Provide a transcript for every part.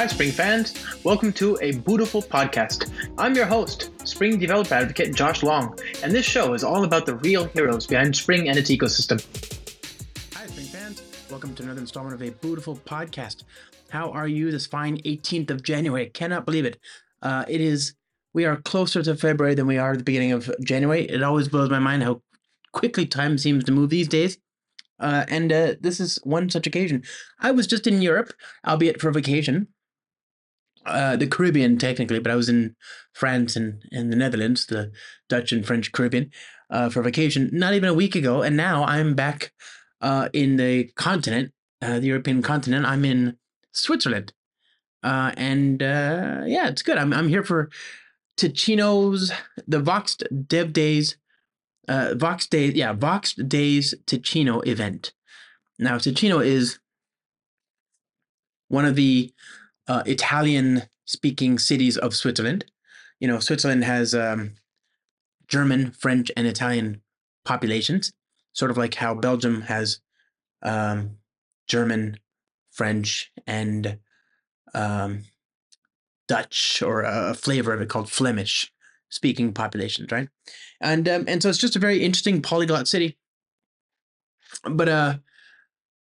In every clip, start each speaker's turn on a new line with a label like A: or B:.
A: Hi, Spring fans. Welcome to a beautiful podcast. I'm your host, Spring developer advocate Josh Long, and this show is all about the real heroes behind Spring and its ecosystem. Hi, Spring fans. Welcome to another installment of a beautiful podcast. How are you this fine 18th of January? I cannot believe it. Uh, it is, we are closer to February than we are at the beginning of January. It always blows my mind how quickly time seems to move these days. Uh, and uh, this is one such occasion. I was just in Europe, albeit for a vacation, uh, the Caribbean technically, but I was in France and, in the Netherlands, the Dutch and French Caribbean, uh, for vacation not even a week ago. And now I'm back uh, in the continent, uh, the European continent. I'm in Switzerland. Uh, and uh, yeah, it's good. I'm, I'm here for Ticino's, the Vox Dev Days uh, Voxxed Days, yeah, Voxxed Days Ticino event. Now, Ticino is one of the uh, Italian speaking cities of Switzerland. You know, Switzerland has um, German, French, and Italian populations, sort of like how Belgium has um, German, French, and um, Dutch, or a flavor of it called Flemish speaking populations, right? And um, and so it's just a very interesting polyglot city. But uh,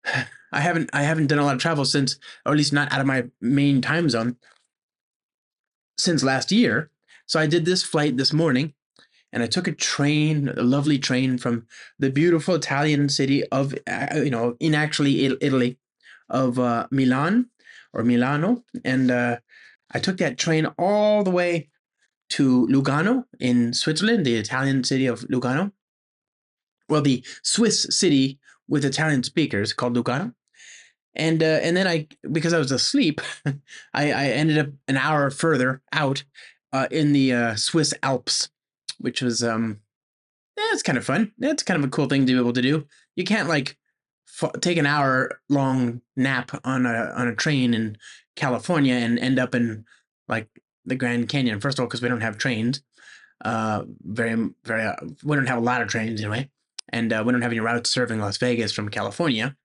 A: I haven't I haven't done a lot of travel since, or at least not out of my main time zone since last year. So I did this flight this morning, and I took a train, a lovely train from the beautiful Italian city of uh, you know in actually Italy, of uh, Milan or Milano, and uh, I took that train all the way to Lugano in Switzerland, the Italian city of Lugano. Well, the Swiss city with Italian speakers called Lugano. And uh, and then I because I was asleep, I, I ended up an hour further out uh, in the uh, Swiss Alps, which was um, it's kind of fun. It's kind of a cool thing to be able to do. You can't like f- take an hour long nap on a on a train in California and end up in like the Grand Canyon. First of all, because we don't have trains. Uh, very, very. Uh, we don't have a lot of trains anyway, and uh, we don't have any routes serving Las Vegas from California.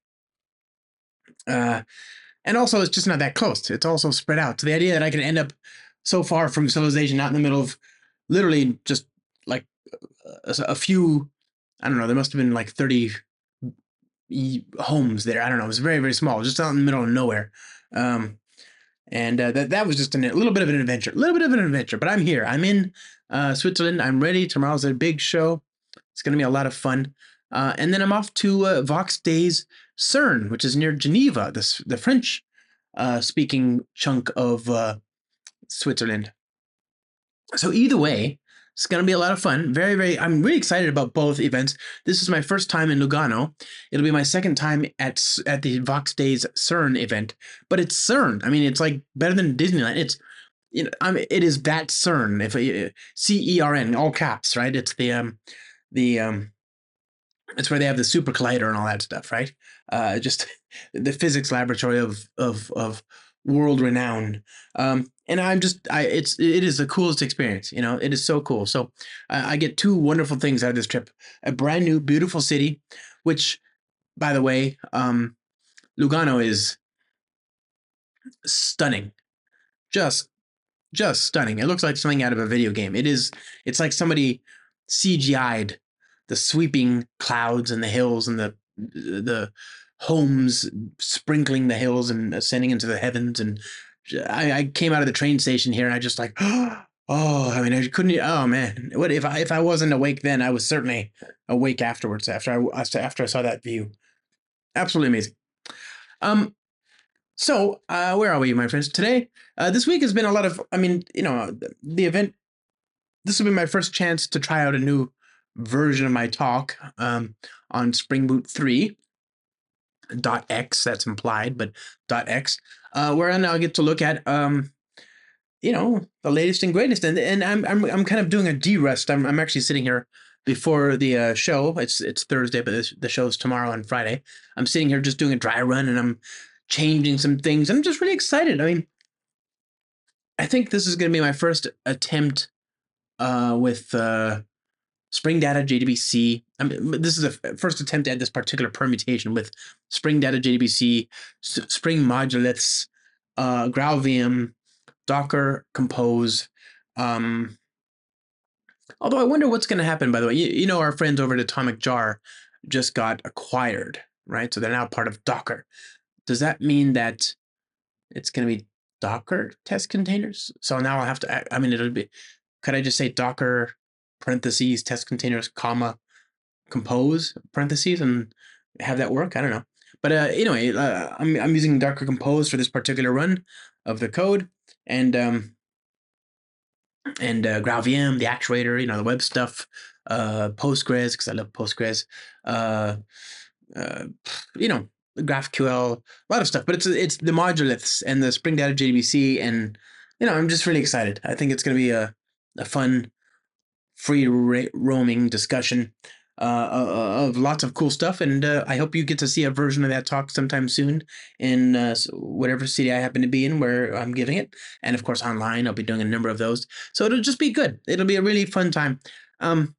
A: Uh, and also, it's just not that close. It's also spread out. So the idea that I can end up so far from civilization, out in the middle of literally just like a, a few. I don't know. There must have been like thirty homes there. I don't know. It was very, very small, just out in the middle of nowhere. Um, and uh, that that was just an, a little bit of an adventure, a little bit of an adventure. But I'm here. I'm in uh, Switzerland. I'm ready. Tomorrow's a big show. It's going to be a lot of fun. Uh, and then I'm off to uh, Voxxed Days CERN, which is near Geneva, the the French uh, speaking chunk of uh, Switzerland. So either way, it's going to be a lot of fun. Very, very, I'm really excited about both events. This is my first time in Lugano. It'll be my second time at at the Voxxed Days CERN event, but it's CERN. I mean, it's like better than Disneyland. It's, you know, I'm, it is that CERN, if uh, C E R N, all caps, right? It's the, um, the, um, it's where they have the super collider and all that stuff, right? Uh, just the physics laboratory of, of, of world renown. Um, and I'm just I it's it is the coolest experience. You know, it is so cool. So I get two wonderful things out of this trip: a brand new, beautiful city, which, by the way, um, Lugano is stunning, just just stunning. It looks like something out of a video game. It is. It's like somebody CGI'd the sweeping clouds and the hills and the the homes sprinkling the hills and ascending into the heavens and I, I came out of the train station here and I just like, oh, I mean, I couldn't. Oh man, what if I if I wasn't awake then? I was certainly awake afterwards. After I after I saw that view, absolutely amazing. Um, so uh, where are we, my friends? Today, uh, this week has been a lot of. I mean, you know, the, the event. This will be my first chance to try out a new version of my talk um, on Spring Boot three dot X. That's implied, but dot X, uh, where I now get to look at um, you know, the latest and greatest. And and I'm I'm I'm kind of doing a de-rest. I'm I'm actually sitting here before the uh, show. It's it's Thursday, but this, the show's tomorrow and Friday. I'm sitting here just doing a dry run, and I'm changing some things. I'm just really excited. I mean, I think this is going to be my first attempt uh, with uh, Spring Data JDBC. I mean, this is the first attempt at this particular permutation with Spring Data JDBC, S- Spring Moduliths, uh, GraalVM, Docker Compose. Um, although I wonder what's going to happen. By the way, you, you know our friends over at Atomic Jar just got acquired, right? So they're now part of Docker. Does that mean that it's going to be Docker test containers? So now I'll have to. I mean, it'll be. Could I just say Docker parentheses test containers comma compose parentheses and have that work? I don't know. But uh, anyway, uh, I'm I'm using Docker Compose for this particular run of the code, and um, and uh, GraalVM, the actuator, you know, the web stuff, uh, Postgres because I love Postgres, uh, uh, you know, GraphQL, a lot of stuff. But it's it's the moduliths and the Spring Data JDBC, and you know, I'm just really excited. I think it's going to be a a fun, free ra- roaming discussion uh, uh, of lots of cool stuff. And uh, I hope you get to see a version of that talk sometime soon in uh, whatever city I happen to be in where I'm giving it. And of course, online, I'll be doing a number of those. So it'll just be good. It'll be a really fun time. Um,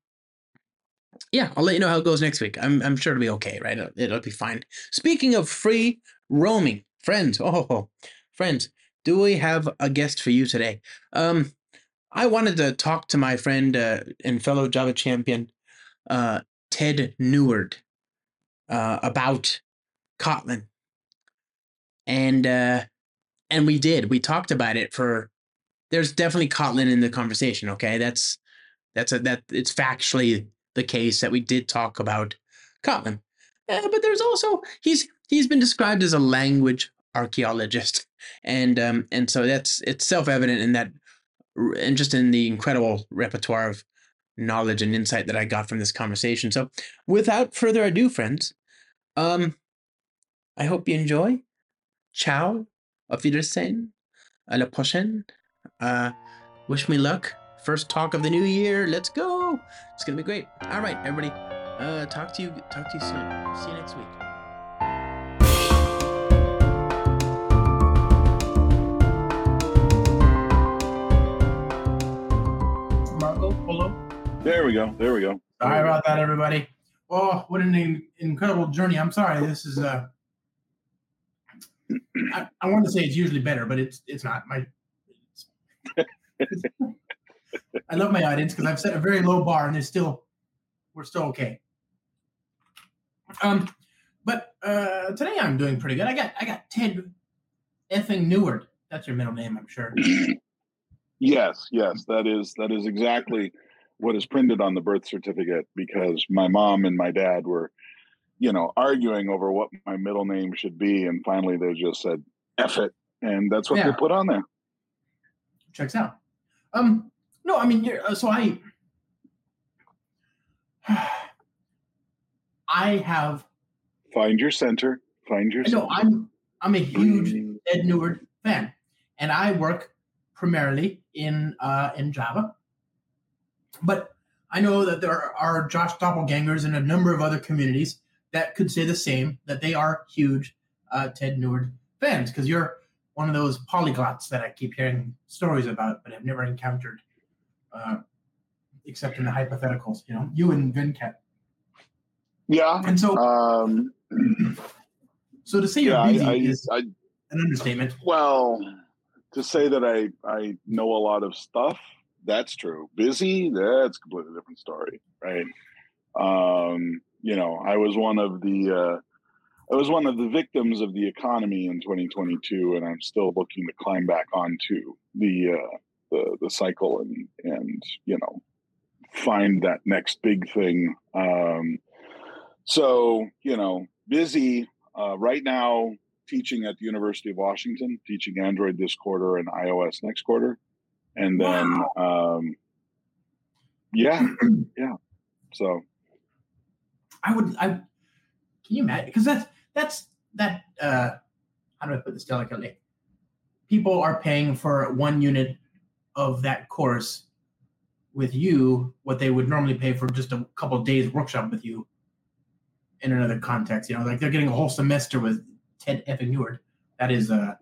A: yeah, I'll let you know how it goes next week. I'm, I'm sure it'll be okay, right? It'll, it'll be fine. Speaking of free roaming, friends, oh, friends, do we have a guest for you today? Um, I wanted to talk to my friend uh, and fellow Java champion, uh, Ted Neward, uh, about Kotlin, and uh, and we did. We talked about it for. There's definitely Kotlin in the conversation. Okay, that's that's a that it's factually the case that we did talk about Kotlin, uh, but there's also he's he's been described as a language archaeologist, and um and so that's it's self evident in that, and just in the incredible repertoire of knowledge and insight that I got from this conversation. So, without further ado, friends, um, I hope you enjoy. Ciao, auf Wiedersehen, à la prochaine. Uh, wish me luck. First talk of the new year. Let's go. It's gonna be great. All right, everybody. Uh, talk to you. Talk to you soon. See you next week.
B: There we go. There we go.
C: Sorry about that, everybody. Oh, what an incredible journey. I'm sorry. This is uh I, I want to say it's usually better, but it's it's not. My I love my audience because I've set a very low bar and they're still we're still okay. Um but uh today I'm doing pretty good. I got I got Ted effing Neward. That's your middle name, I'm sure.
B: Yes, yes, that is that is exactly what is printed on the birth certificate because my mom and my dad were, you know, arguing over what my middle name should be, and finally they just said "F it," and that's what
C: Yeah.
B: they put on there.
C: checks out. Um, no, I mean, uh, so I, I have,
B: Find your center. Find your.
C: no. I'm, I'm a huge Ted Neward fan, and I work primarily in uh, in Java. But I know that there are Josh doppelgangers and a number of other communities that could say the same that they are huge uh, Ted Neward fans because you're one of those polyglots that I keep hearing stories about, but have never encountered, uh, except in the hypotheticals. You know, you and Venkat.
B: Yeah.
C: And so,
B: Um,
C: so to say you're
B: yeah. I,
C: busy
B: I,
C: is
B: I,
C: an understatement.
B: well, to say that I I know a lot of stuff, that's true. Busy, that's a completely different story, right? Um, you know, I was one of the uh, I was one of the victims of the economy in 2022, and I'm still looking to climb back onto the uh, the the cycle and and you know find that next big thing. Um, so you know, busy uh, right now teaching at the University of Washington, teaching Android this quarter and iOS next quarter, and then um, yeah, yeah. So
C: I would. I can you imagine? Because that's that's that. Uh, how do I put this delicately? People are paying for one unit of that course with you what they would normally pay for just a couple of days workshop with you in another context. You know, like they're getting a whole semester with Ted Neward. That is. Uh,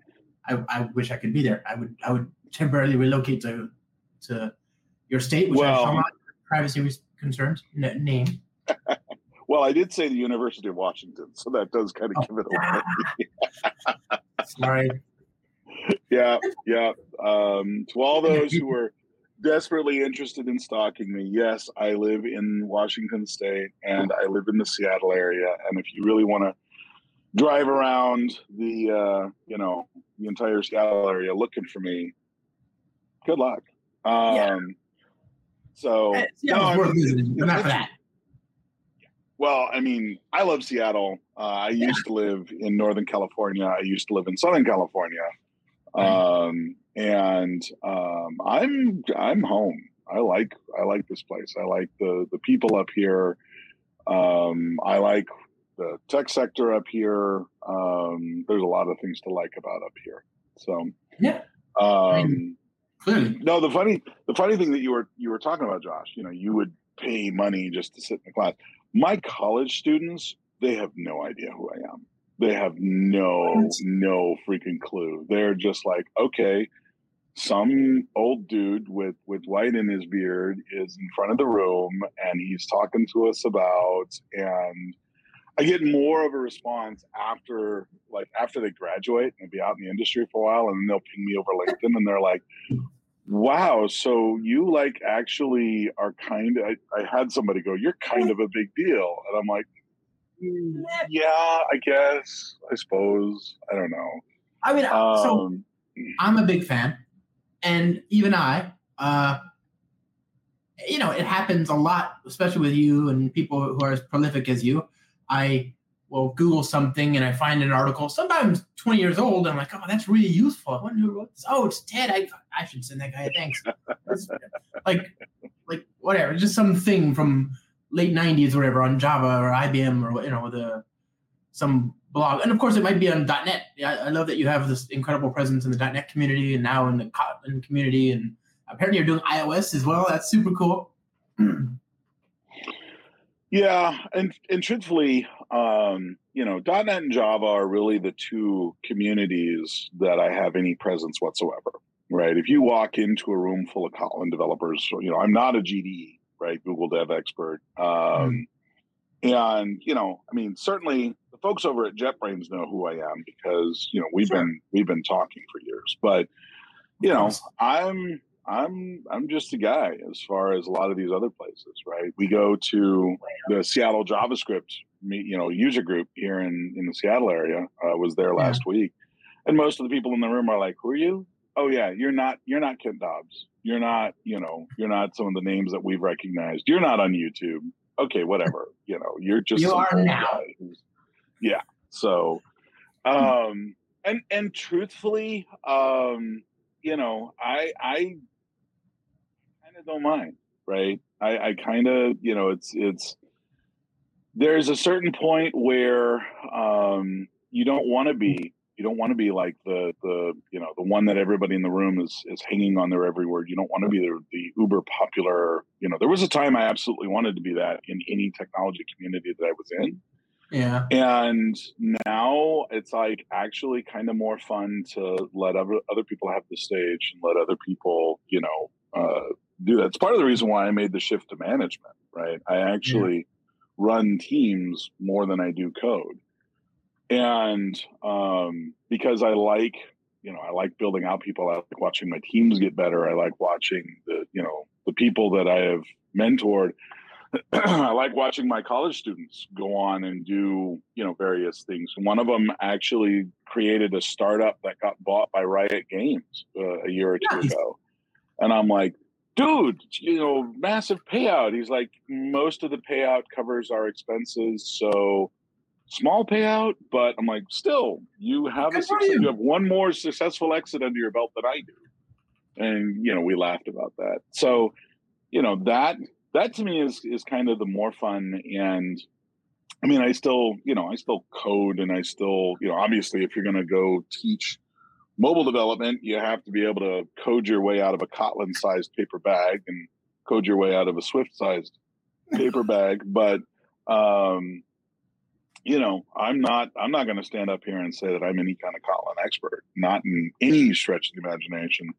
C: I, I wish I could be there. I would. I would temporarily relocate to to your state, which
B: Well-
C: I shall not privacy concerns n- name.
B: Well, I did say the University of Washington, so that does kind of give it away.
C: Sorry.
B: yeah, yeah. Um, to all those who were desperately interested in stalking me, yes, I live in Washington State and I live in the Seattle area. And if you really want to drive around the, uh, you know, the entire Seattle area looking for me, good luck. Um, yeah. So,
A: uh, no, I mean, but not that.
B: Well, I mean, I love Seattle. Uh, I used to live in Northern California. I used to live in Southern California, um, and um, I'm I'm home. I like I like this place. I like the the people up here. Um, I like the tech sector up here. Um, there's a lot of things to like about up here. So
A: yeah.
B: Um, Clearly. No, the funny the funny thing that you were you were talking about, Josh. You know, you would pay money just to sit in the class. My college students, they have no idea who I am. They have no no freaking clue. They're just like, okay, some old dude with with white in his beard is in front of the room and he's talking to us about and I get more of a response after like after they graduate and be out in the industry for a while and then they'll ping me over LinkedIn and they're like, Wow, so you like actually are kind of I, I had somebody go, You're kind of a big deal. And I'm like, mm, Yeah, I guess. I suppose. I don't know.
A: I mean um, so I'm a big fan. And even I, uh you know, it happens a lot, especially with you and people who are as prolific as you I will Google something and I find an article, sometimes 20 years old, and I'm like, oh, that's really useful. I wonder who wrote this. Oh, it's Ted. I, I should send that guy a thanks. like, like whatever, just something from late 90s or whatever on Java or IBM or, you know, the some blog. And of course, it might be on .NET. I, I love that you have this incredible presence in the .NET community and now in the Kotlin community. And apparently you're doing iOS as well. That's super cool.
B: Yeah, and and truthfully, um, you know, .NET and Java are really the two communities that I have any presence whatsoever. Right? If you walk into a room full of Kotlin developers, you know, I'm not a GDE, right? Google Dev Expert, um, mm. and you know, I mean, certainly the folks over at JetBrains know who I am because you know we've sure. been we've been talking for years. But you know, I'm I'm I'm just a guy as far as a lot of these other places, right? We go to the Seattle JavaScript, you know, user group here in in the Seattle area. Uh, was there last yeah. week, and most of the people in the room are like, "Who are you?" Oh yeah, you're not you're not Kent Dodds. You're not you know you're not some of the names that we've recognized. You're not on YouTube. Okay, whatever. you know, you're just
A: you are now.
B: Yeah. So, um, and and truthfully, um, you know, I I of don't mind, right? I, I kind of, you know, it's it's there's a certain point where um, you don't want to be you don't want to be like the the you know the one that everybody in the room is is hanging on their every word. You don't want to be the, the uber popular. You know, there was a time I absolutely wanted to be that in any technology community that I was in.
A: Yeah.
B: And now it's like actually kind of more fun to let other other people have the stage and let other people, you know, uh, do that. It's part of the reason why I made the shift to management, right? I actually yeah. run teams more than I do code. And um, because I like, you know, I like building out people. I like watching my teams get better. I like watching the, you know, the people that I have mentored. I like watching my college students go on and do, you know, various things. One of them actually created a startup that got bought by Riot Games uh, a year or two nice. ago. And I'm like, dude, you know, massive payout. He's like, most of the payout covers our expenses. So small payout, but I'm like, still, you have a success, you. you have one more successful exit under your belt than I do. And, you know, we laughed about that. So, you know, that that to me is is kind of the more fun and I mean, I still, you know, I still code and I still, you know, obviously if you're going to go teach mobile development, you have to be able to code your way out of a Kotlin sized paper bag and code your way out of a Swift sized paper bag. But, um, you know, I'm not, I'm not going to stand up here and say that I'm any kind of Kotlin expert, not in any stretch of the imagination.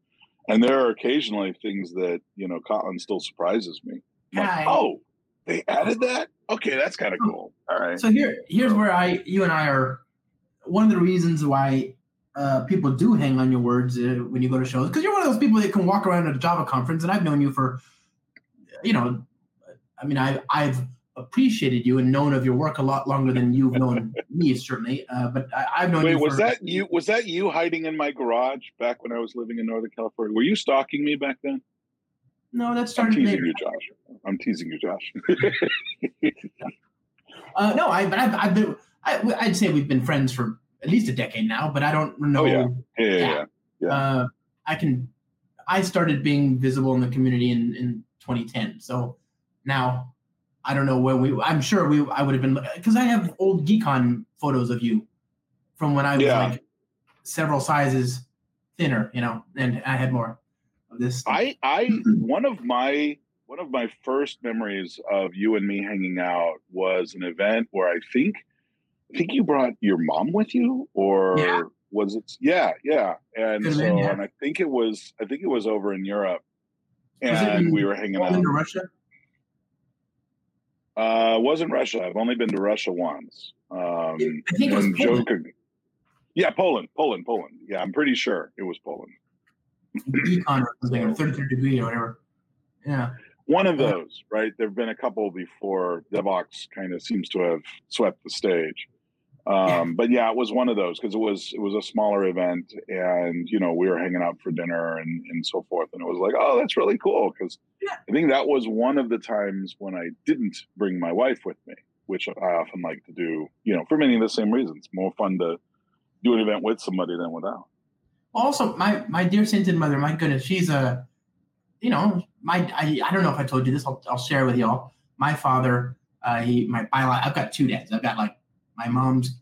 B: And there are occasionally things that, you know, Kotlin still surprises me. Like, oh, they added that? Okay, that's kind of cool. All right.
A: So here, here's where I, you and I are. One of the reasons why uh, people do hang on your words uh, when you go to shows because you're one of those people that can walk around at a Java conference, and I've known you for, you know, I mean, I I've appreciated you and known of your work a lot longer than you've known me, certainly. Uh, but I, have known.
B: Wait,
A: you
B: was
A: for,
B: that you? Was that you hiding in my garage back when I was living in Northern California? Were you stalking me back then?
A: No, that
B: I'm
A: started.
B: teasing
A: later.
B: you, Josh. I'm teasing you, Josh.
A: Uh, no, I but I've, I've been. I, I'd say we've been friends for at least a decade now, but I don't know.
B: Oh, yeah. yeah, yeah, yeah. Yeah.
A: Uh, I can. I started being visible in the community in, in 2010. So now I don't know where we. I'm sure we. I would have been because I have old GeeCON photos of you from when I was
B: Yeah.
A: like several sizes thinner, you know, and I had more of this.
B: I I one of my one of my first memories of you and me hanging out was an event where I think think you brought your mom with you or
A: Yeah.
B: was it yeah yeah and
A: Could've
B: so
A: been, yeah.
B: and I think it was I think it was over in Europe and
A: in
B: we were hanging out
A: or Russia?
B: uh wasn't Russia I've only been to Russia once um
A: I think it was
B: and
A: Poland.
B: Could- yeah Poland Poland Poland yeah I'm pretty sure it was Poland
A: Econ or something, or 33rd degree or whatever. Yeah.
B: one of those, right? There have been a couple before Devoxx kind of seems to have swept the stage. Um, But yeah, it was one of those because it was it was a smaller event, and you know we were hanging out for dinner and and so forth, and it was like, oh, that's really cool because
A: Yeah.
B: I think that was one of the times when I didn't bring my wife with me, which I often like to do, you know, for many of the same reasons. More fun to do an event with somebody than without.
A: Also, my my dear sainted mother, my goodness, she's a, you know, my I, I don't know if I told you this. I'll, I'll share with y'all. My father, uh, he my bio, I've got two dads. I've got like my mom's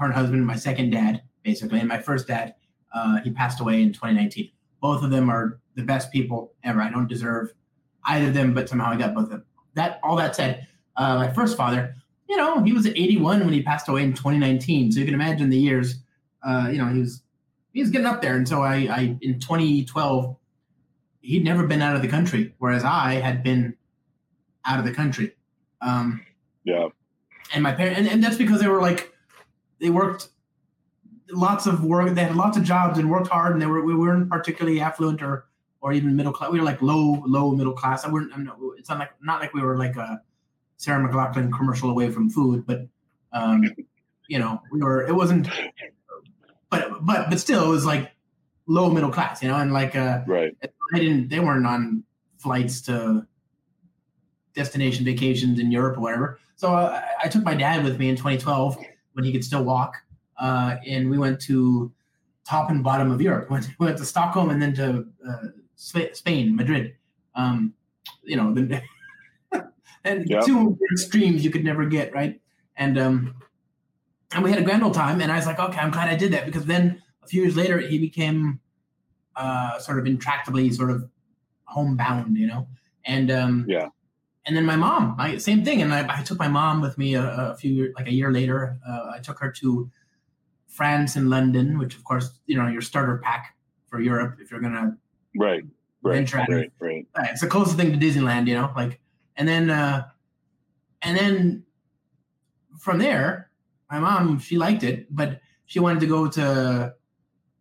A: current husband, my second dad, basically, and my first dad. Uh, he passed away in 2019. Both of them are the best people ever. I don't deserve either of them, but somehow I got both of them. That all that said, uh, my first father, you know, he was 81 when he passed away in 2019. So you can imagine the years. Uh, you know, he was he was getting up there. And so I, I in 2012, he'd never been out of the country, whereas I had been out of the country. Um,
B: Yeah,
A: and my parents, and, and that's because they were like, they worked lots of work. They had lots of jobs and worked hard, and they were we weren't particularly affluent or or even middle class. We were like low low middle class. I wouldn't. I'm not, it's not like not like we were like a Sarah McLachlan commercial away from food, but um, you know, we were. It wasn't. But but but still, it was like low middle class, you know, and like uh,
B: right.
A: they didn't. They weren't on flights to destination vacations in Europe or whatever. So uh, I took my dad with me in 2012 when he could still walk, uh, and we went to top and bottom of Europe. Went, we went to Stockholm and then to uh, Sp- Spain, Madrid. Um, you know, the, and
B: Yeah.
A: two extremes you could never get right. And um, and we had a grand old time. And I was like, okay, I'm glad I did that because then a few years later he became uh, sort of intractably sort of homebound, you know. And um,
B: Yeah.
A: And then my mom, I, same thing. And I, I took my mom with me a, a few years, like a year later. Uh, I took her to France and London, which of course, you know, your starter pack for Europe if you're gonna.
B: Right. Right. Right. Right.
A: It's the closest thing to Disneyland, you know. Like, and then, uh, and then from there, my mom she liked it, but she wanted to go to.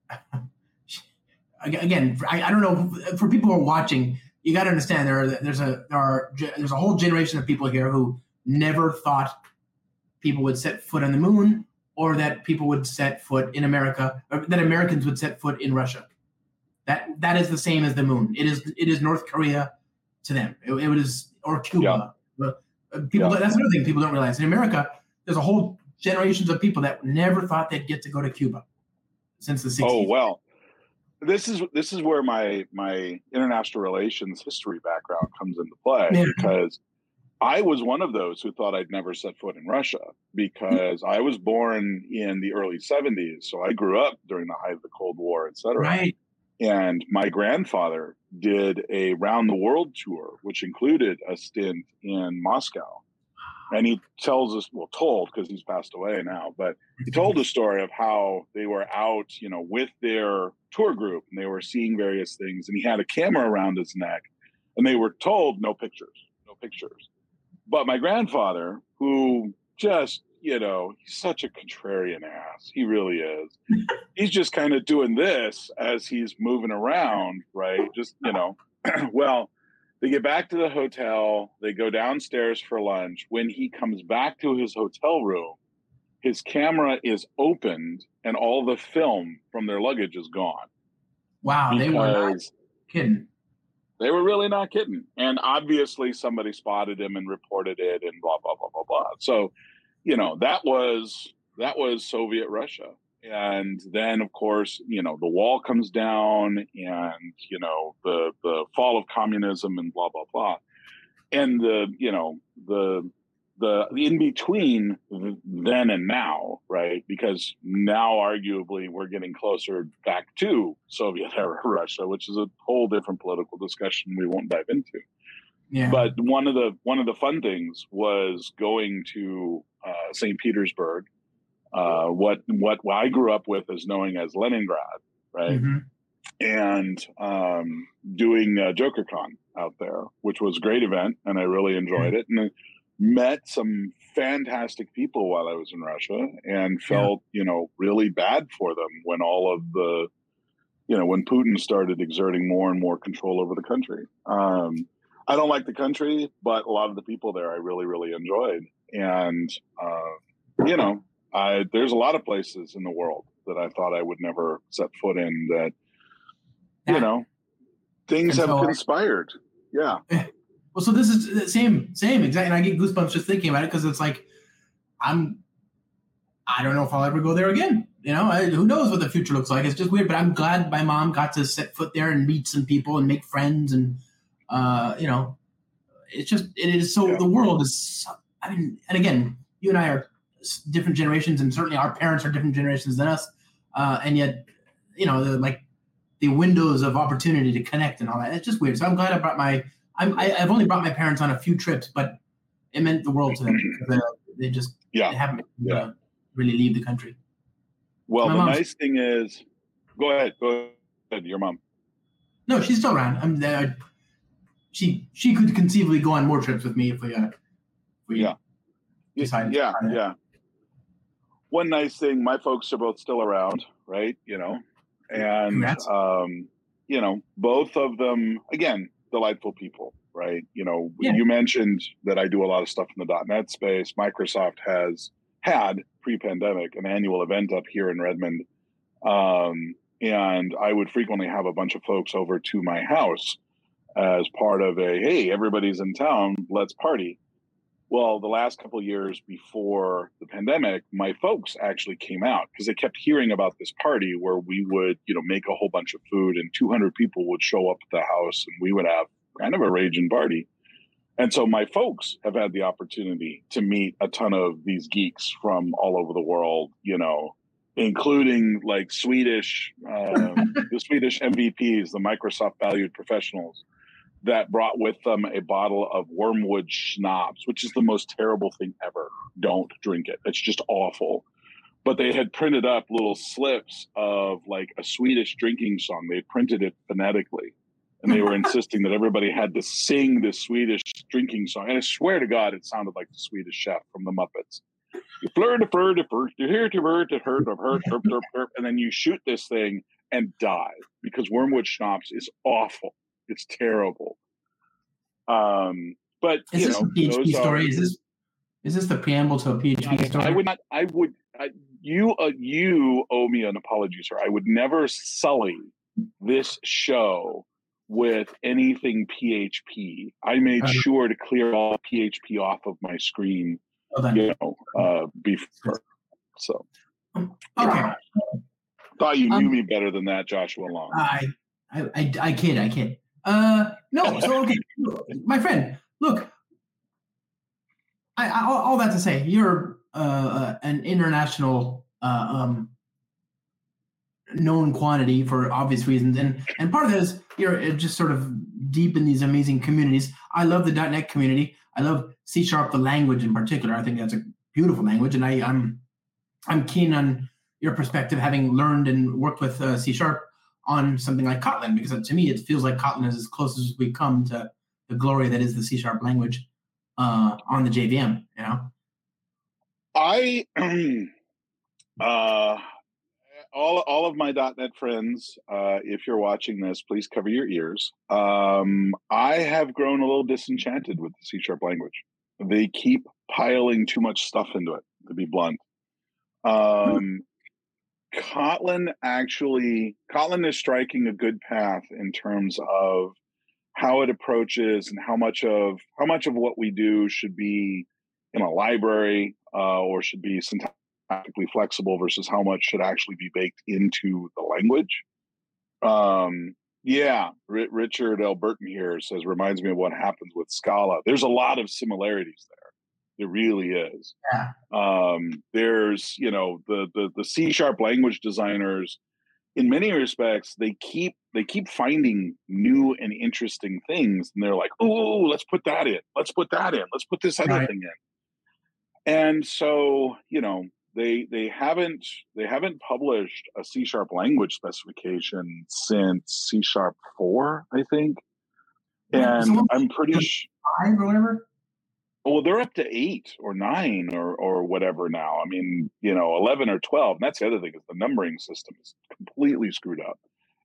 A: Again, I, I don't know. For people who are watching, you got to understand there are there's a there are there's a whole generation of people here who never thought people would set foot on the moon or that people would set foot in America or that Americans would set foot in Russia. That that is the same as the moon. It is it is North Korea to them. It, it is or Cuba. But, uh, People
B: Yeah.
A: that's another thing people don't realize. In America, there's a whole generations of people that never thought they'd get to go to Cuba since the 60s.
B: Oh well, this is this is where my my international relations history background comes into play
A: Yeah.
B: because I was one of those who thought I'd never set foot in Russia because I was born in the early '70s, so I grew up during the height of the Cold War, et cetera.
A: Right.
B: And my grandfather did a round the world tour, which included a stint in Moscow. And he tells us, well, told because he's passed away now, but he told a story of how they were out, you know, with their tour group and they were seeing various things. And he had a camera around his neck and they were told no pictures, no pictures. But my grandfather, who just you know, he's such a contrarian ass. He really is. he's just kind of doing this as he's moving around, right? Just, you know, well, they get back to the hotel, they go downstairs for lunch. When he comes back to his hotel room, his camera is opened and all the film from their luggage is gone.
A: Wow, they were not kidding.
B: They were really not kidding. And obviously somebody spotted him and reported it and blah blah blah blah blah. So, you know, that was that was Soviet Russia. And then of course, you know, the wall comes down and, you know, the the fall of communism and blah blah blah. And the, you know, the the in between then and now, right? Because now, arguably, we're getting closer back to Soviet era Russia, which is a whole different political discussion we won't dive into. Yeah. But one of the one of the fun things was going to uh, St. Petersburg, uh, what what I grew up with is knowing as Leningrad, right? Mm-hmm. And um, doing uh, JokerCon out there, which was a great event, and I really enjoyed mm-hmm. it. And met some fantastic people while I was in Russia and felt, yeah. you know, really bad for them when all of the, you know, when Putin started exerting more and more control over the country. Um, I don't like the country, but a lot of the people there I really, really enjoyed. And, uh, you know, I, there's a lot of places in the world that I thought I would never set foot in that, yeah. you know, things have so, conspired. Yeah.
A: Well, so this is the same, same exact, and I get goosebumps just thinking about it because it's like, I'm, I don't know if I'll ever go there again. You know, I, who knows what the future looks like? It's just weird, but I'm glad my mom got to set foot there and meet some people and make friends, and uh, you know, it's just it is so yeah. the world is. I mean, and again, you and I are different generations, and certainly our parents are different generations than us, uh, and yet, you know, the, like the windows of opportunity to connect and all that. It's just weird. So I'm glad I brought my I'm, I, have only brought my parents on a few trips, but it meant the world to them because they just yeah. they haven't yeah. Uh, really leave the country.
B: Well, the nice thing is, go ahead, go ahead, your mom.
A: No, she's still around. I'm there. She she could conceivably go on more trips with me if we uh, if we
B: yeah decide yeah yeah. One nice thing, my folks are both still around, right? You know, and um, you know, both of them again delightful people, right? You know, yeah. you mentioned that I do a lot of stuff in the .NET space. Microsoft has had pre-pandemic an annual event up here in Redmond, um, and I would frequently have a bunch of folks over to my house as part of a hey, everybody's in town, let's party. Well, the last couple years before the pandemic, my folks actually came out because they kept hearing about this party where we would, you know, make a whole bunch of food and 200 people would show up at the house and we would have kind of a raging party. And so my folks have had the opportunity to meet a ton of these geeks from all over the world, you know, including like Swedish, uh, the Swedish MVPs, the Microsoft valued professionals that brought with them a bottle of wormwood schnapps, which is the most terrible thing ever. Don't drink it. It's just awful. But they had printed up little slips of like a Swedish drinking song. They printed it phonetically. And they were insisting that everybody had to sing this Swedish drinking song. And I swear to God, it sounded like the Swedish chef from the Muppets. You fleur de fur de fur, you hear to hurt, it hurt, hurt, hurt, and then you shoot this thing and die because wormwood schnapps is awful. It's terrible. Um, but
A: is
B: this
A: know, a PHP story? Are, is this is this the preamble to a PHP story?
B: I would not. I would. I, you uh, you owe me an apology, sir. I would never sully this show with anything PHP. I made sure to clear all PHP off of my screen. Oh, you know, uh, before. So.
A: Okay.
B: Thought you knew um, me better than that, Joshua Long.
A: I, I, I, I kid, I kid. Uh, no. So okay, my friend, look. I, I all, all that to say, you're uh, uh, an international uh, um, known quantity for obvious reasons, and and part of that is you're uh, just sort of deep in these amazing communities. I love the .NET community. I love C sharp, the language in particular. I think that's a beautiful language, and I, I'm I'm keen on your perspective, having learned and worked with uh, C sharp on something like Kotlin because to me it feels like Kotlin is as close as we come to the glory that is the C sharp language uh, on the JVM. You know.
B: I uh all all of my .NET friends, uh, if you're watching this, please cover your ears. Um, I have grown a little disenchanted with the C sharp language. They keep piling too much stuff into it, to be blunt. Um, Kotlin actually, Kotlin is striking a good path in terms of how it approaches and how much of how much of what we do should be in a library uh, or should be syntactically flexible versus how much should actually be baked into the language. Um, yeah, R- Richard Alberton here says reminds me of what happens with Scala. There's a lot of similarities there. It really is.
A: Yeah.
B: Um, there's, you know, the the the C sharp language designers. In many respects, they keep they keep finding new and interesting things, and they're like, "Oh, let's put that in. Let's put that in. Let's put this other
A: Right.
B: thing in." And so, you know, they they haven't they haven't published a C sharp language specification since C sharp four, I think. And I'm pretty sure.
A: Five or whatever.
B: Oh, well, they're up to eight or nine or or whatever now. I mean, you know, eleven or twelve. And that's the other thing is the numbering system is completely screwed up.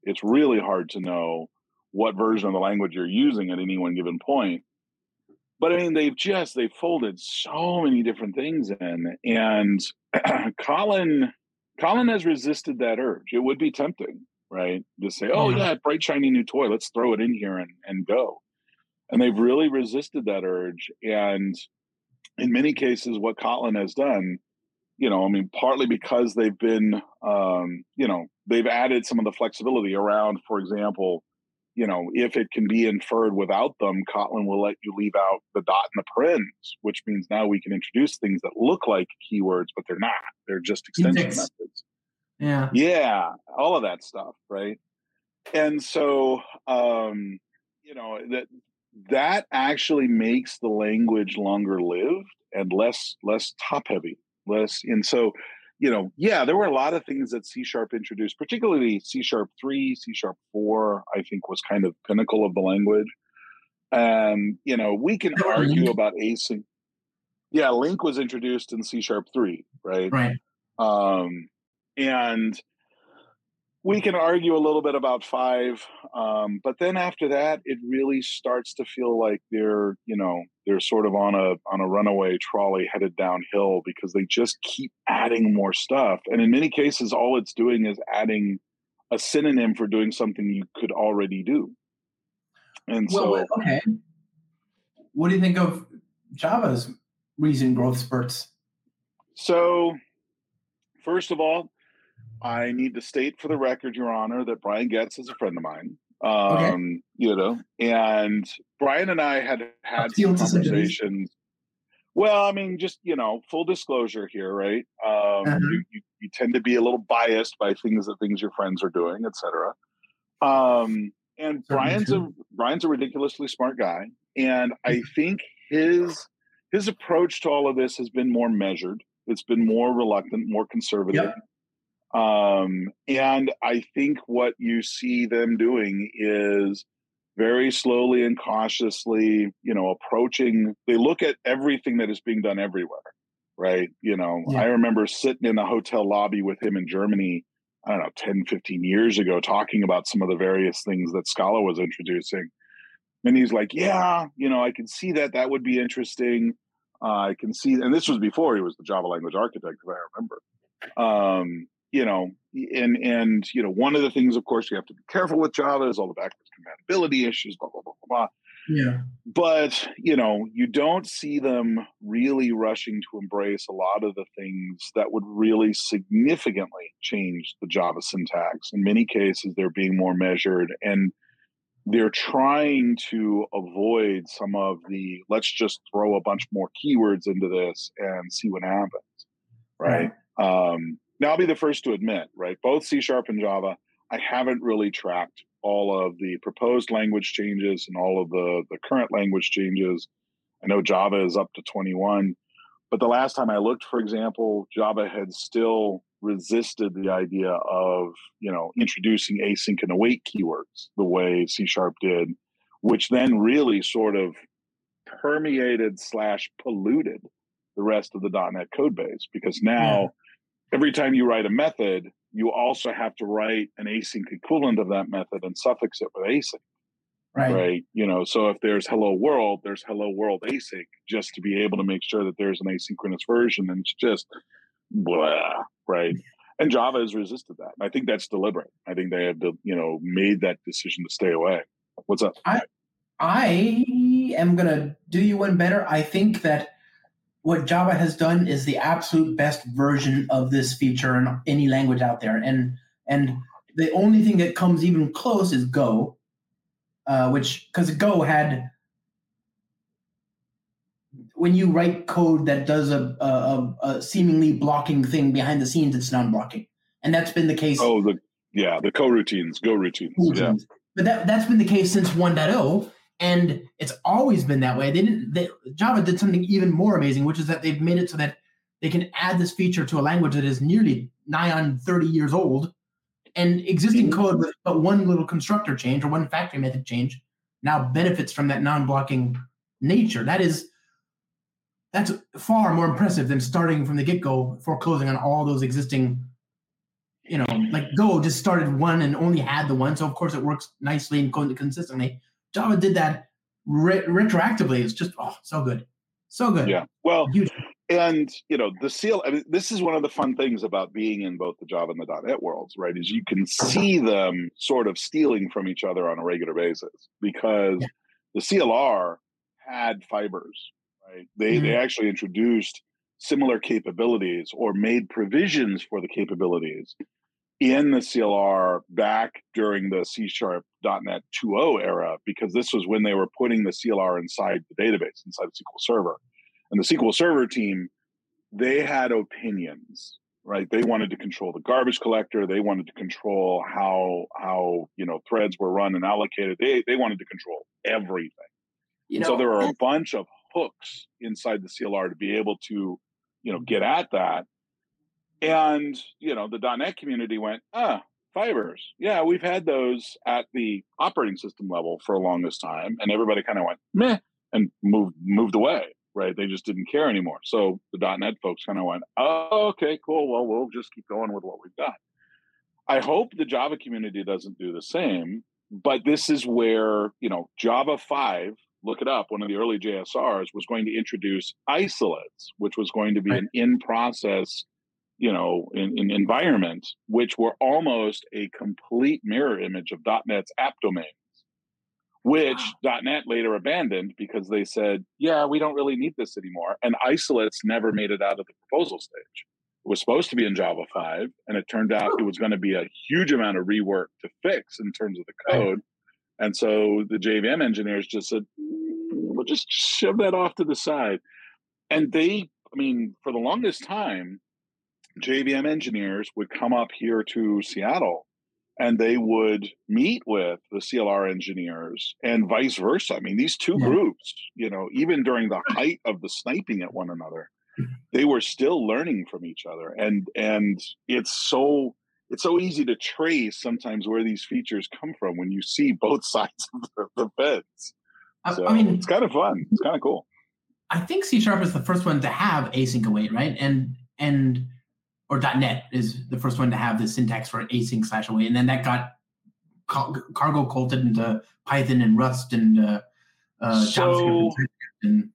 B: It's really hard to know what version of the language you're using at any one given point. But I mean, they've just they've folded so many different things in, and Kotlin Kotlin has resisted that urge. It would be tempting, right, to say, "Oh
A: Yeah.
B: yeah, bright shiny new toy. Let's throw it in here and and go." And they've really resisted that urge and in many cases what kotlin has done you know i mean partly because they've been um, you know they've added some of the flexibility around for example you know if it can be inferred without them kotlin will let you leave out the dot and the parens which means now we can introduce things that look like keywords but they're not. They're just extension methods.
A: Yeah.
B: yeah all of that stuff right? And so um you know that that actually makes the language longer lived and less less top heavy less and so you know yeah there were a lot of things that c sharp introduced particularly c sharp 3 c sharp 4 i think was kind of pinnacle of the language. And you know we can argue about async yeah LINQ was introduced in c sharp 3 right?
A: Right.
B: um, and we can argue a little bit about five, um, but then after that, it really starts to feel like they're, you know, they're sort of on a on a runaway trolley headed downhill because they just keep adding more stuff, and in many cases, all it's doing is adding a synonym for doing something you could already do. And
A: Well,
B: so,
A: well, okay. What do you think of Java's recent growth spurts?
B: So, first of all, I need to state for the record, Your Honor, that Brian Goetz is a friend of mine. Um, You know, and Brian and I had had some
A: Appeal to some duties.
B: conversations. Well, I mean, just you know, full disclosure here, right? Um,
A: Uh-huh.
B: you, you, you tend to be a little biased by things that things your friends are doing, etc. Um, and Brian's a. Brian's a ridiculously smart guy, and I think his his approach to all of this has been more measured. It's been more reluctant, more conservative.
A: Yep.
B: Um, and I think what you see them doing is very slowly and cautiously, you know, approaching. They look at everything that is being done everywhere, right? You know,
A: Yeah.
B: I remember sitting in a hotel lobby with him in Germany, I don't know, 10, 15 years ago, talking about some of the various things that Scala was introducing. And he's like, yeah, you know, I can see that. That would be interesting. Uh, I can see, and this was before he was the Java language architect, if I remember. Um, you know, and and you know, one of the things, of course, you have to be careful with Java is all the backwards compatibility issues, blah blah blah blah blah.
A: Yeah.
B: But you know, you don't see them really rushing to embrace a lot of the things that would really significantly change the Java syntax. In many cases, they're being more measured and they're trying to avoid some of the let's just throw a bunch more keywords into this and see what happens right um now i'll be the first to admit right both c sharp and java i haven't really tracked all of the proposed language changes and all of the the current language changes i know java is up to 21 but the last time i looked for example java had still resisted the idea of you know introducing async and await keywords the way C sharp did, which then really sort of permeated slash polluted the rest of the .NET code base because now. Every time you write a method, you also have to write an async equivalent of that method and suffix it with async. Right. right. You know, so if there's hello world, there's hello world async just to be able to make sure that there's an asynchronous version and it's just blah, right? And Java has resisted that. I think that's deliberate. I think they have, you know, made that decision to stay away. What's up?
A: I I am gonna do you one better. I think that what Java has done is the absolute best version of this feature in any language out there, and and the only thing that comes even close is Go, uh, which because Go had when you write code that does a, a, a, seemingly blocking thing behind the scenes, it's non-blocking, and that's been the case.
B: Oh, the yeah, the coroutines, Go routines. routines. Yeah.
A: But that that's been the case since 1.0, and it's always been that way. They didn't. They, Java did something even more amazing, which is that they've made it so that they can add this feature to a language that is nearly nigh on 30 years old, and existing mm-hmm. code with but one little constructor change or one factory method change now benefits from that non-blocking nature. That is that's far more impressive than starting from the get-go foreclosing on all those existing you know like go just started one and only had the one so of course it works nicely and consistently java did that re- retroactively it's just oh so good so good
B: yeah well Huge. and you know the seal I mean, this is one of the fun things about being in both the java and the .NET worlds right is you can see them sort of stealing from each other on a regular basis because yeah. the clr had fibers right? They mm-hmm. they actually introduced similar capabilities or made provisions for the capabilities in the CLR back during the C Sharp .NET 2.0 era because this was when they were putting the CLR inside the database inside the SQL Server, and the SQL Server team they had opinions right? They wanted to control the garbage collector. They wanted to control how how you know threads were run and allocated. They they wanted to control everything. You know, so there are a bunch of hooks inside the CLR to be able to, you know, get at that. And, you know, the .NET community went, ah, fibers. Yeah, we've had those at the operating system level for the longest time. And everybody kind of went, meh, and moved moved away, right? They just didn't care anymore. So the .NET folks kind of went, oh, okay, cool. Well, we'll just keep going with what we've got. I hope the Java community doesn't do the same, but this is where, you know, Java 5 look it up, one of the early JSRs was going to introduce isolates, which was going to be an in process, you know, in, in environment, which were almost a complete mirror image of .NET's app domains, which wow. .NET later abandoned because they said, yeah, we don't really need this anymore. And isolates never hmm. made it out of the proposal stage. It was supposed to be in Java 5, and it turned out it was going to be a huge amount of rework to fix in terms of the code. And so the JVM engineers just said, we'll just shove that off to the side. And they, I mean, for the longest time, JVM engineers would come up here to Seattle and they would meet with the CLR engineers and vice versa. I mean, these two yeah. groups, you know, even during the height of the sniping at one another, they were still learning from each other. And and it's so it's so easy to trace sometimes where these features come from when you see both sides of the, the fence. So I mean, it's kind of fun. It's kind of cool.
A: I think C sharp is the first one to have async await, right? And and or .NET is the first one to have the syntax for async slash await, and then that got cargo culted into Python and Rust and uh, uh, so, JavaScript and,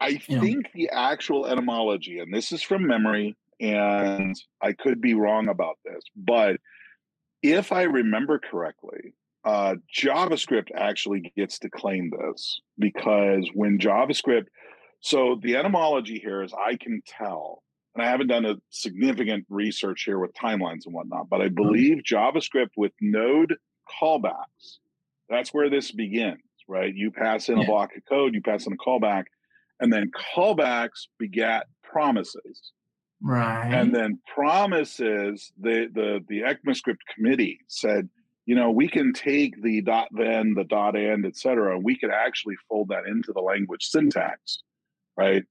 B: I think know. the actual etymology, and this is from memory, and I could be wrong about this, but if I remember correctly, uh, JavaScript actually gets to claim this because when JavaScript, so the etymology here is I can tell, and I haven't done a significant research here with timelines and whatnot, but I mm-hmm. believe JavaScript with node callbacks, that's where this begins, right? You pass in yeah. a block of code, you pass in a callback, and then callbacks begat promises.
A: Right.
B: And then promises the the the ECMAScript committee said, you know, we can take the dot then, the dot and, et cetera, and we could actually fold that into the language syntax, right?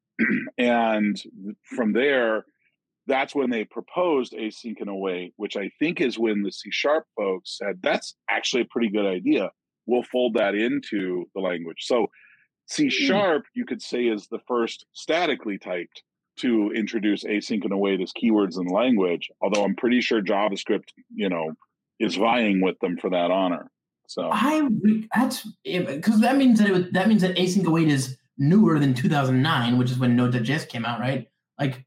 B: And from there, that's when they proposed async and await, which I think is when the C sharp folks said, that's actually a pretty good idea. We'll fold that into the language. So C hmm. sharp, you could say, is the first statically typed to introduce async and await as keywords in the language. Although I'm pretty sure JavaScript, you know, is vying with them for that honor. So
A: I that's because that means that it that means that async await is newer than 2009, which is when Node.js came out, right? Like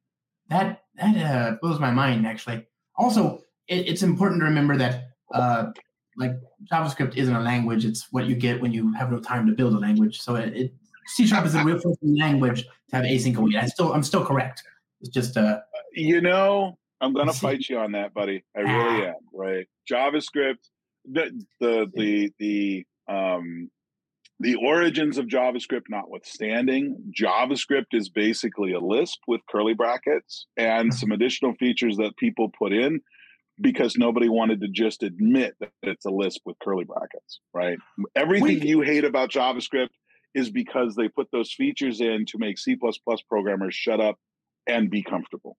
A: that that uh, blows my mind actually. Also, it, it's important to remember that uh, like JavaScript isn't a language; it's what you get when you have no time to build a language. So it, it C sharp is a real language to have async await. I still I'm still correct. It's just uh
B: you know I'm gonna fight you on that, buddy. I really ah. am. Right? JavaScript, the the the the um the origins of JavaScript notwithstanding, JavaScript is basically a Lisp with curly brackets and some additional features that people put in because nobody wanted to just admit that it's a Lisp with curly brackets, right? Everything you hate about JavaScript is because they put those features in to make C programmers shut up and be comfortable.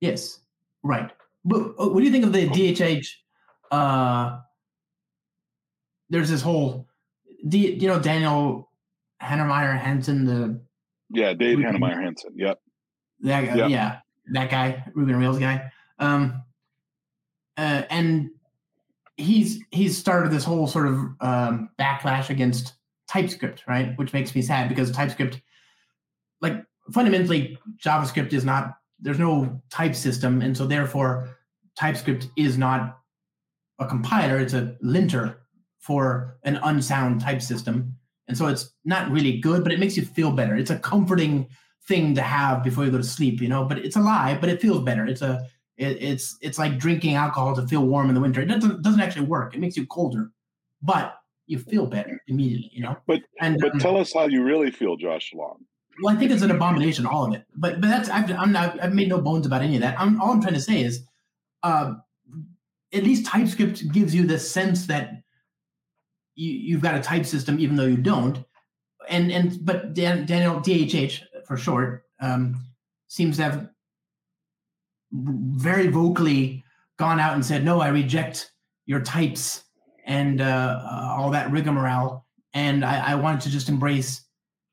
A: Yes, right. But uh, what do you think of the DHH? Uh, there's this whole, D, you know, Daniel Heinemeier Hansson, the
B: yeah, Dave Ruby, Heinemeier Hansson. Yep.
A: That guy, yep. yeah, that guy, Ruby on Rails guy. Um, uh, and he's he's started this whole sort of um, backlash against TypeScript, right? Which makes me sad because TypeScript, like fundamentally, JavaScript is not there's no type system, and so therefore TypeScript is not a compiler; it's a linter for an unsound type system, and so it's not really good, but it makes you feel better. It's a comforting thing to have before you go to sleep, you know. But it's a lie, but it feels better. It's a it, it's it's like drinking alcohol to feel warm in the winter. It doesn't doesn't actually work. It makes you colder, but you feel better immediately. You know.
B: But and but um, tell us how you really feel, Josh Long.
A: Well, I think it's an abomination, all of it. But but that's I've I'm not I've made no bones about any of that. I'm all I'm trying to say is, uh, at least TypeScript gives you the sense that you you've got a type system, even though you don't. And and but Dan, Daniel DHH for short um, seems to have very vocally gone out and said, "No, I reject your types and uh, uh, all that rigmarole, and I, I wanted to just embrace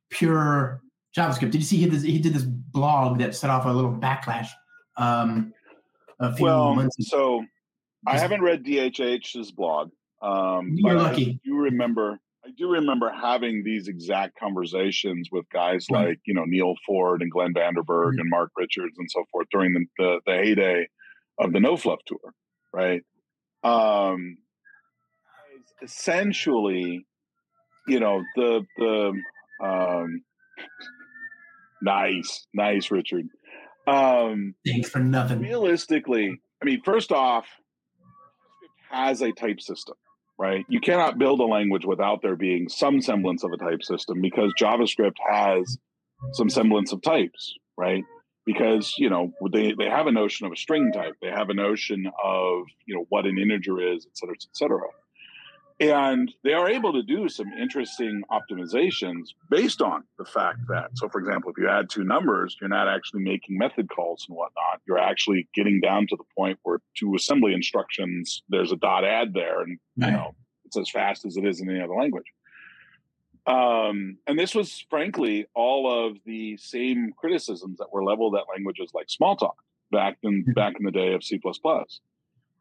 A: pure JavaScript." Did you see he did this, he did this blog that set off a little backlash? Um,
B: a few well, months ago. so I haven't read DHH's blog. Um,
A: You're lucky.
B: You remember I do remember having these exact conversations with guys right. like you know Neal Ford and Glenn Vanderburg mm-hmm. and Mark Richards and so forth during the, the, the heyday of the No Fluff tour, right? Um, essentially, you know the the um, nice nice Richard. Um,
A: Thanks for nothing.
B: Realistically, I mean, first off, has a type system right? You cannot build a language without there being some semblance of a type system because JavaScript has some semblance of types, right? Because you know they, they have a notion of a string type, they have a notion of you know what an integer is, et cetera, et cetera. And they are able to do some interesting optimizations based on the fact that, so for example, if you add two numbers, you're not actually making method calls and whatnot. You're actually getting down to the point where two assembly instructions, there's a dot add there, and you know it's as fast as it is in any other language. Um, and this was frankly all of the same criticisms that were leveled at languages like Smalltalk back in mm-hmm. back in the day of C++.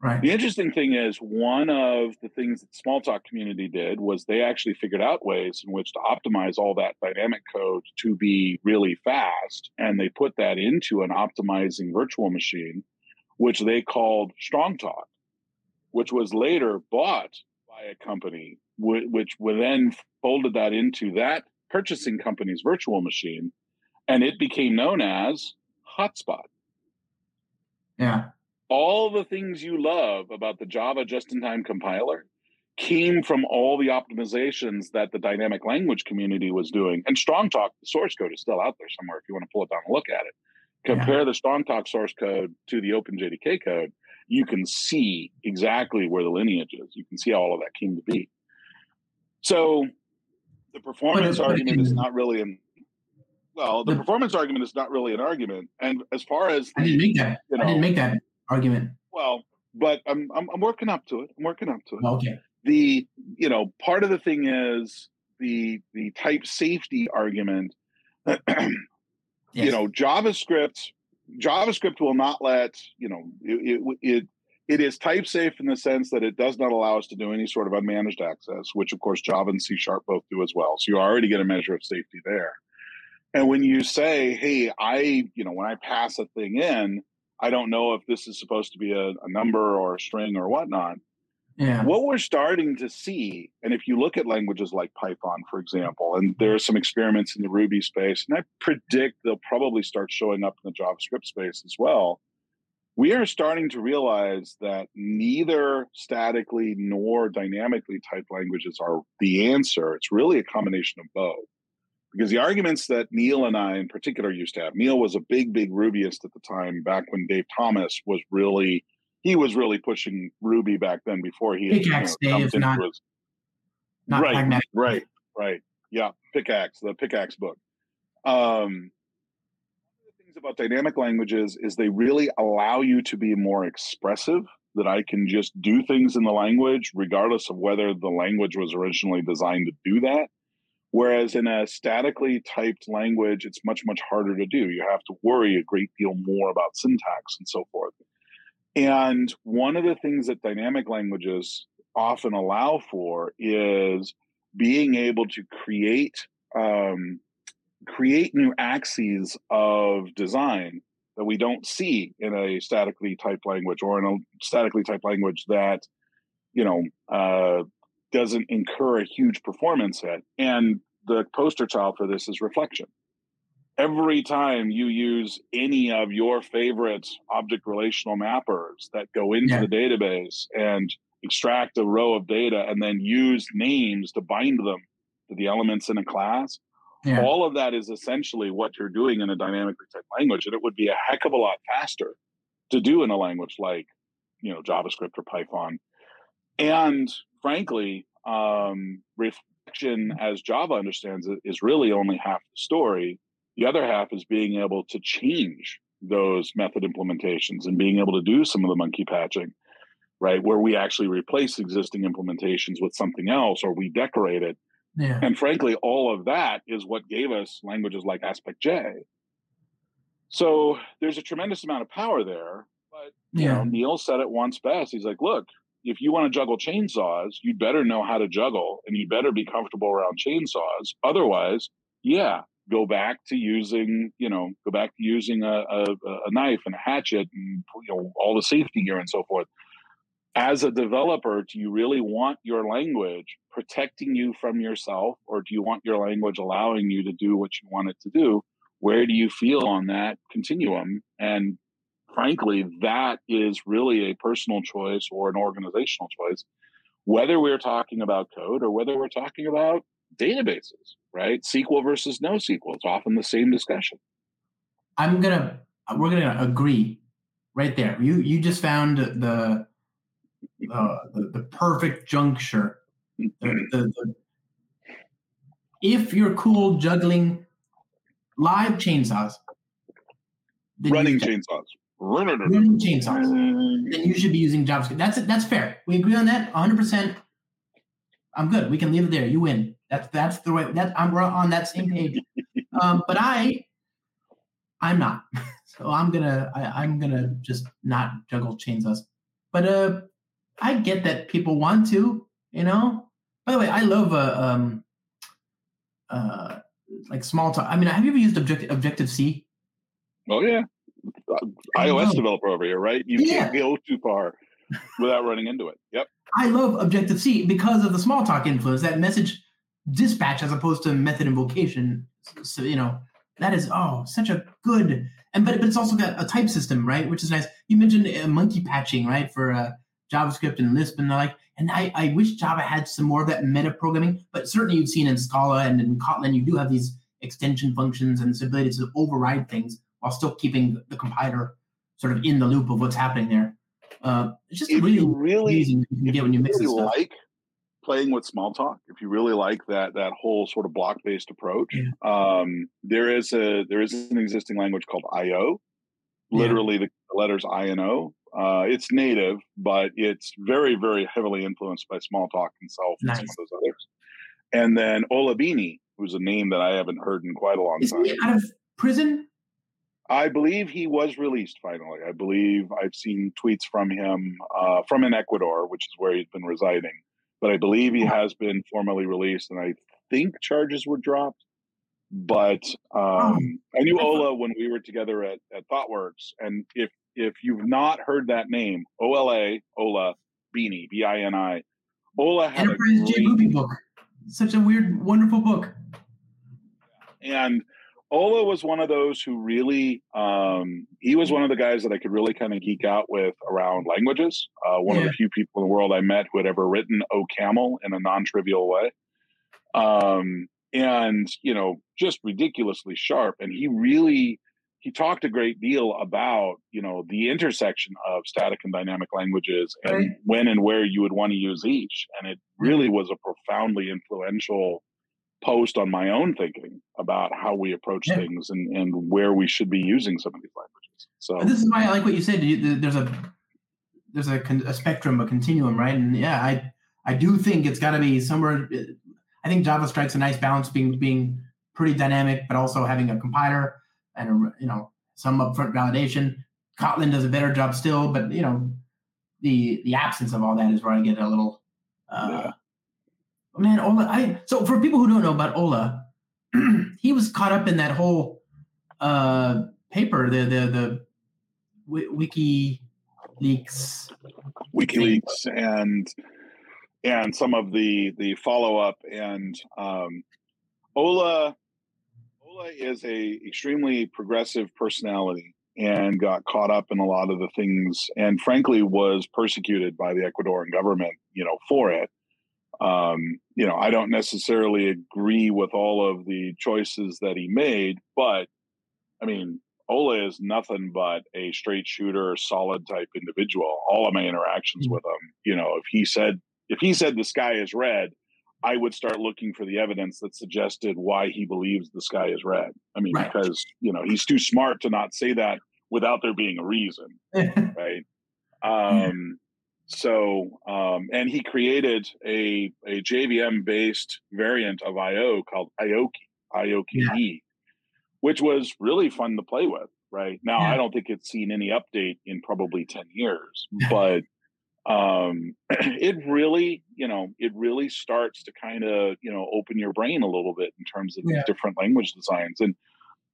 A: Right.
B: The interesting thing is, one of the things that the Smalltalk community did was they actually figured out ways in which to optimize all that dynamic code to be really fast. And they put that into an optimizing virtual machine, which they called Strongtalk, which was later bought by a company, which then folded that into that purchasing company's virtual machine. And it became known as Hotspot.
A: Yeah
B: all the things you love about the Java just-in-time compiler came from all the optimizations that the dynamic language community was doing. And Strongtalk, the source code is still out there somewhere if you want to pull it down and look at it. Compare yeah. the Strongtalk source code to the OpenJDK code, you can see exactly where the lineage is. You can see how all of that came to be. So the performance argument is not really an well, the, the, performance argument is not really an argument. And as far as
A: I didn't make that. You know, I didn't make that argument?
B: Well, but I'm, I'm, I'm working up to it. I'm working up to it.
A: Okay.
B: The you know part of the thing is the the type safety argument, you know, JavaScript JavaScript will not let you know it, it it it is type safe in the sense that it does not allow us to do any sort of unmanaged access, which of course Java and C Sharp both do as well. So you already get a measure of safety there. And when you say, "Hey, I you know when I pass a thing in, I don't know if this is supposed to be a, a number or a string or whatnot,"
A: yeah.
B: what we're starting to see, and if you look at languages like Python, for example, and there are some experiments in the Ruby space, and I predict they'll probably start showing up in the JavaScript space as well. We are starting to realize that neither statically nor dynamically typed languages are the answer. It's really a combination of both. Because the arguments that Neal and I in particular used to have, Neal was a big, big Rubyist at the time, back when Dave Thomas was really he was really pushing Ruby back then before he had,
A: Pickaxe
B: you know,
A: Dave,
B: into
A: not-
B: his-
A: Not
B: right, right, right. Yeah, pickaxe, the pickaxe book. Um, one of the things about dynamic languages is they really allow you to be more expressive. That I can just do things in the language, regardless of whether the language was originally designed to do that. Whereas in a statically typed language, it's much, much harder to do. You have to worry a great deal more about syntax and so forth. And one of the things that dynamic languages often allow for is being able to create um, create new axes of design that we don't see in a statically typed language or in a statically typed language that you know uh, doesn't incur a huge performance hit. And the poster child for this is reflection. Every time you use any of your favorite object relational mappers that go into
A: Yeah.
B: the database and extract a row of data and then use names to bind them to the elements in a class,
A: Yeah.
B: all of that is essentially what you're doing in a dynamically typed language. And it would be a heck of a lot faster to do in a language like, you know, JavaScript or Python. And frankly, um, reflection as Java understands it is really only half the story. The other half is being able to change those method implementations and being able to do some of the monkey patching, right? Where we actually replace existing implementations with something else or we decorate it.
A: Yeah.
B: And frankly, all of that is what gave us languages like AspectJ. So there's a tremendous amount of power there. But you know, Neal said it once best. He's like, look, if you want to juggle chainsaws, you better know how to juggle and you better be comfortable around chainsaws. Otherwise, yeah, go back to using, you know, go back to using a, a, a knife and a hatchet and you know all the safety gear and so forth. As a developer, do you really want your language protecting you from yourself, or do you want your language allowing you to do what you want it to do? Where do you feel on that continuum? And frankly, that is really a personal choice or an organizational choice, whether we're talking about code or whether we're talking about databases, right? SQL versus no SQL. It's often the same discussion.
A: I'm gonna we're gonna agree right there. You you just found the uh, the, the perfect juncture. The, the, the, if you're cool juggling live chainsaws,
B: Running chainsaws.
A: Running chainsaws, then you should be using JavaScript. That's that's fair. We agree on that 100. percent I'm good. We can leave it there. You win. That's that's the way. That I'm on that same page. Um, but I, I'm not. So I'm gonna I, I'm gonna just not juggle chainsaws. But uh, I get that people want to. You know. By the way, I love uh, um, uh, like small talk. I mean, have you ever used Objective Objective C?
B: Oh yeah, iOS developer over here, right? You
A: Yeah.
B: can't go too far without running into it. Yep.
A: I love Objective C because of the small talk influence, that message dispatch as opposed to method invocation. So, you know, that is, oh, such a good, and but, but it's also got a type system, right? Which is nice. You mentioned uh, monkey patching, right? For uh, JavaScript and Lisp and the like. And I, I wish Java had some more of that meta programming, but certainly you've seen in Scala and in Kotlin, you do have these extension functions and this ability to override things while still keeping the compiler sort of in the loop of what's happening there. Uh, it's just
B: If
A: really
B: really,
A: amazing you get when you mix
B: really like playing with Smalltalk, if you really like that that whole sort of block based approach, um, there is a there is an existing language called IO,
A: Yeah.
B: literally the letters I and O. Uh, it's native, but it's very very heavily influenced by Smalltalk and Self and some of those others. and then Ola Bini, who's a name that I haven't heard in quite a long
A: Is
B: time.
A: he out of prison?
B: I believe he was released finally. I believe I've seen tweets from him uh, from in Ecuador, which is where he's been residing. But I believe he has been formally released, and I think charges were dropped. But um, I knew Ola when we were together at, at ThoughtWorks, and if if you've not heard that name, O L A Ola Bini B I N I, Ola had a
A: Enterprise J
B: great
A: movie book. Such a weird, wonderful book.
B: and Ola was one of those who really um, he was one of the guys that I could really kind of geek out with around languages. Uh, one of the few people in the world I met who had ever written "O Camel" in a non-trivial way, um, and you know, just ridiculously sharp. And he really he talked a great deal about you know the intersection of static and dynamic languages and
A: Right.
B: when and where you would want to use each. And it really was a profoundly influential post on my own thinking about how we approach
A: Yeah.
B: things and, and where we should be using some of these languages. So
A: And this is why I like what you said. There's a there's a, a spectrum, a continuum, right? And yeah, I I do think it's got to be somewhere. I think Java strikes a nice balance, being being pretty dynamic, but also having a compiler and a, you know some upfront validation. Kotlin does a better job still, but you know the the absence of all that is where I get a little. Uh, Man, Ola. I so for people who don't know about Ola, he was caught up in that whole uh, paper, the the the Wi- Wiki leaks.
B: WikiLeaks and and some of the the follow up and um, Ola Ola is a extremely progressive personality and got caught up in a lot of the things and frankly was persecuted by the Ecuadorian government you know for it um, you know I don't necessarily agree with all of the choices that he made but I mean Ole is nothing but a straight shooter, solid type individual. All of my interactions with him, you know, if he said if he said the sky is red, I would start looking for the evidence that suggested why he believes the sky is red. I mean,
A: Right.
B: because you know he's too smart to not say that without there being a reason, right? Um, so, um, and he created a a JVM based variant of IO called Ioki, IOKE, which was really fun to play with. Right now,
A: Yeah.
B: I don't think it's seen any update in probably ten years, but um, it really, you know, it really starts to kind of, you know, open your brain a little bit in terms of
A: Yeah.
B: different language designs. And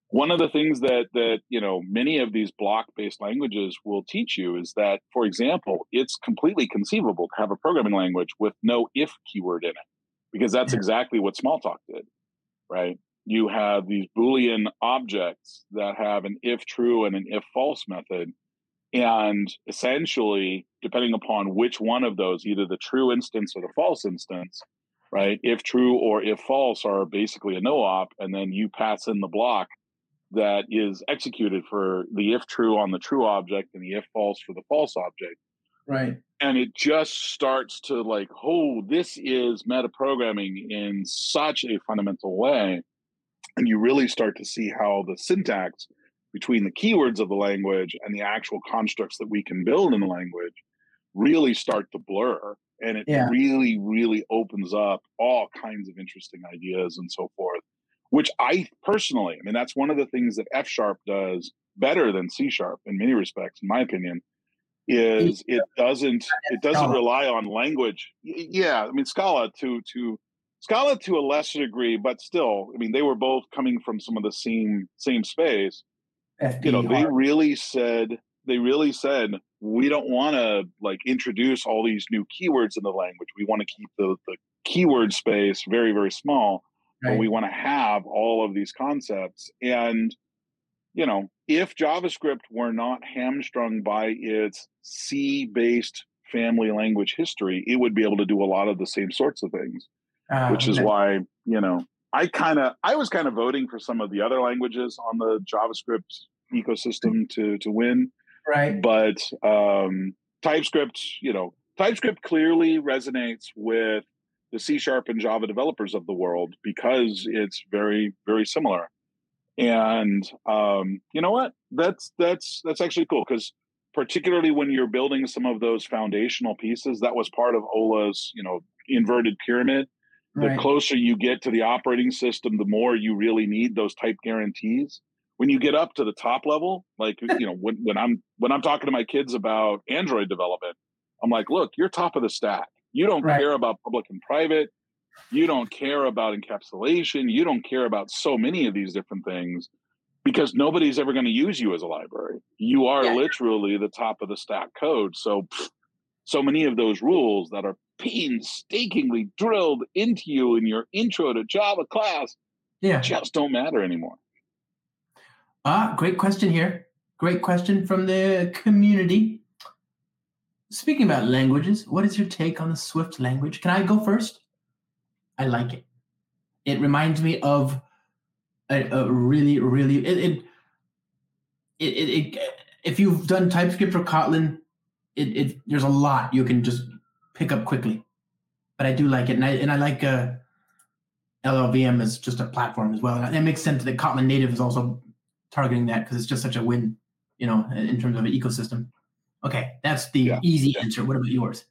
B: one of the things that that you know many of these block-based languages will teach you is that, for example, it's completely conceivable to have a programming language with no if keyword in it, because that's exactly what Smalltalk did, right? You have these Boolean objects that have an if true and an if false method, and essentially, depending upon which one of those, either the true instance or the false instance, right? If true or if false are basically a no op, and then you pass in the block that is executed for the if true on the true object and the if false for the false object.
A: right.
B: And it just starts to like, oh, this is metaprogramming in such a fundamental way. And you really start to see how the syntax between the keywords of the language and the actual constructs that we can build in the language really start to blur. And it
A: Yeah.
B: really, really opens up all kinds of interesting ideas and so forth, which I personally, I mean, that's one of the things that F sharp does better than C sharp in many respects, in my opinion, is it doesn't it doesn't rely on language. Yeah, I mean Scala to to Scala to a lesser degree, but still, I mean, they were both coming from some of the same same space. You know they really said they really said we don't want to like introduce all these new keywords in the language. We want to keep the, the keyword space very very small but we want to have all of these concepts and you know if javascript were not hamstrung by its c based family language history it would be able to do a lot of the same sorts of things
A: Uh,
B: which is
A: okay.
B: why you know I kind of I was kind of voting for some of the other languages on the JavaScript ecosystem to to win,
A: right.
B: but um, TypeScript, you know, TypeScript clearly resonates with the C sharp and Java developers of the world because it's very very similar. And um, you know what? That's that's that's actually cool because particularly when you're building some of those foundational pieces, that was part of Ola's you know inverted pyramid The closer you get to the operating system, the more you really need those type guarantees. When you get up to the top level, like you know, when, when I'm when I'm talking to my kids about Android development, I'm like, look, you're top of the stack. You don't right. care about public and private. You don't care about encapsulation. You don't care about so many of these different things because nobody's ever going to use you as a library. You are yeah. literally the top of the stack code. So, so many of those rules that are painstakingly drilled into you in your intro to Java class, yeah, just don't matter anymore.
A: Ah, great question here. Great question from the community. Speaking about languages, what is your take on the Swift language? Can I go first? I like it. It reminds me of a, a really, really it, it it, it, it, if you've done TypeScript or Kotlin, it, it there's a lot you can just pick up quickly. But I do like it, and I and I like uh, LLVM as just a platform as well. And it makes sense that Kotlin Native is also targeting that because it's just such a win, you know, in terms of an ecosystem. Okay, that's the yeah. easy answer. What about yours?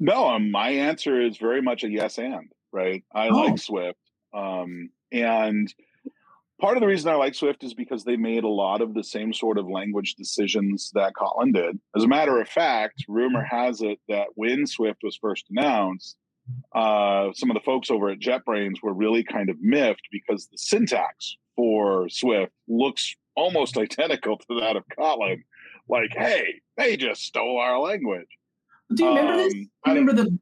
B: No, um, my answer is very much a yes and right. I oh. like Swift, um, and part of the reason I like Swift is because they made a lot of the same sort of language decisions that Kotlin did. As a matter of fact, rumor has it that when Swift was first announced, uh, some of the folks over at JetBrains were really kind of miffed because the syntax for Swift looks almost identical to that of Kotlin. Like, hey, they just stole our language.
A: Do you remember um, this? Do you remember the?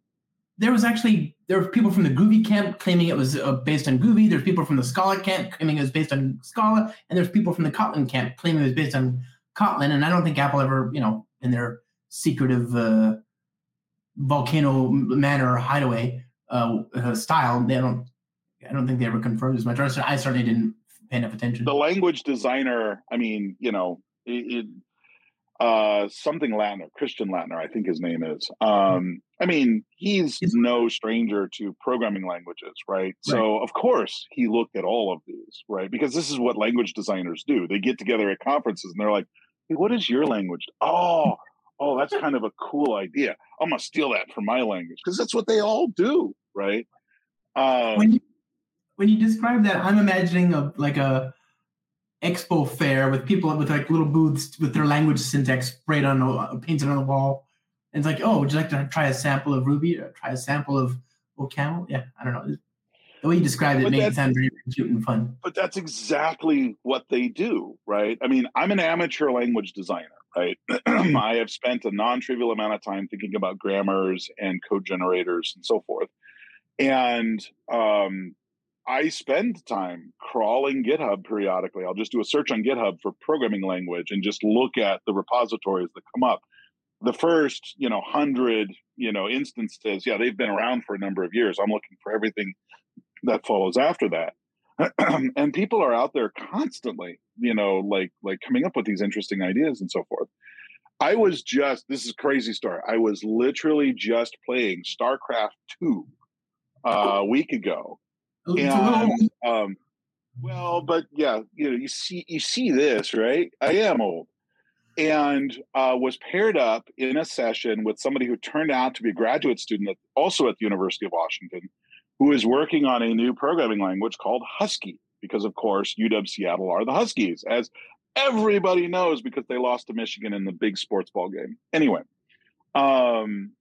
A: There was actually there were people from the Groovy camp claiming it was uh, based on Groovy. There's people from the Scala camp claiming it was based on Scala, and there's people from the Kotlin camp claiming it was based on Kotlin. And I don't think Apple ever, you know, in their secretive uh, volcano manor hideaway uh, uh, style, they don't. I don't think they ever confirmed as much. I certainly didn't pay enough attention.
B: The language designer, I mean, you know, it, it uh, something Lattner, Christian Lattner, I think his name is. Um, I mean, he's no stranger to programming languages, right? right? So, of course, he looked at all of these, right? Because this is what language designers do. They get together at conferences and they're like, hey, what is your language? Oh, oh, that's kind of a cool idea. I'm to steal that for my language because that's what they all do, right?
A: Um, when, you, when you describe that, I'm imagining a like a expo fair with people with like little booths with their language syntax sprayed on uh, painted on the wall. And it's like, oh, would you like to try a sample of Ruby or try a sample of OCaml? Yeah, I don't know. The way you described it but made it sound very cute and fun.
B: But that's exactly what they do, right? I mean, I'm an amateur language designer, right? I have spent a non-trivial amount of time thinking about grammars and code generators and so forth. And um, I spend time crawling GitHub periodically. I'll just do a search on GitHub for programming language and just look at the repositories that come up. The first, you know, hundred, you know, instances, yeah, they've been around for a number of years. I'm looking for everything that follows after that. and people are out there constantly, you know, like like coming up with these interesting ideas and so forth. I was just this is crazy story. I was literally just playing StarCraft 2 uh, a week ago and, um, well, but yeah, you know, you see, you see this, right? I am old, and uh, was paired up in a session with somebody who turned out to be a graduate student, at, also at the University of Washington, who is working on a new programming language called Husky, because of course UW Seattle are the Huskies, as everybody knows because they lost to Michigan in the big sports ball game. Anyway, um,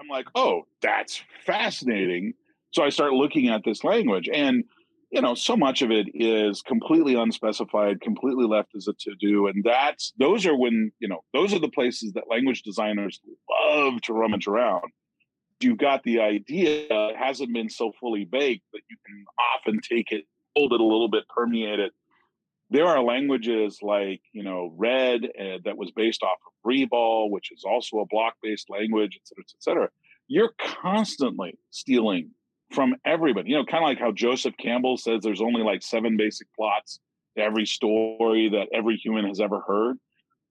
B: I'm like, oh, that's fascinating. So I start looking at this language, and you know, so much of it is completely unspecified, completely left as a to do, and that's those are when you know those are the places that language designers love to rummage around. You've got the idea; it hasn't been so fully baked that you can often take it, hold it a little bit, permeate it, there are languages like you know red uh, that was based off of rebol which is also a block based language et cetera et cetera. You're constantly stealing from everybody. You know kind of like how joseph campbell says there's only like seven basic plots to every story that every human has ever heard.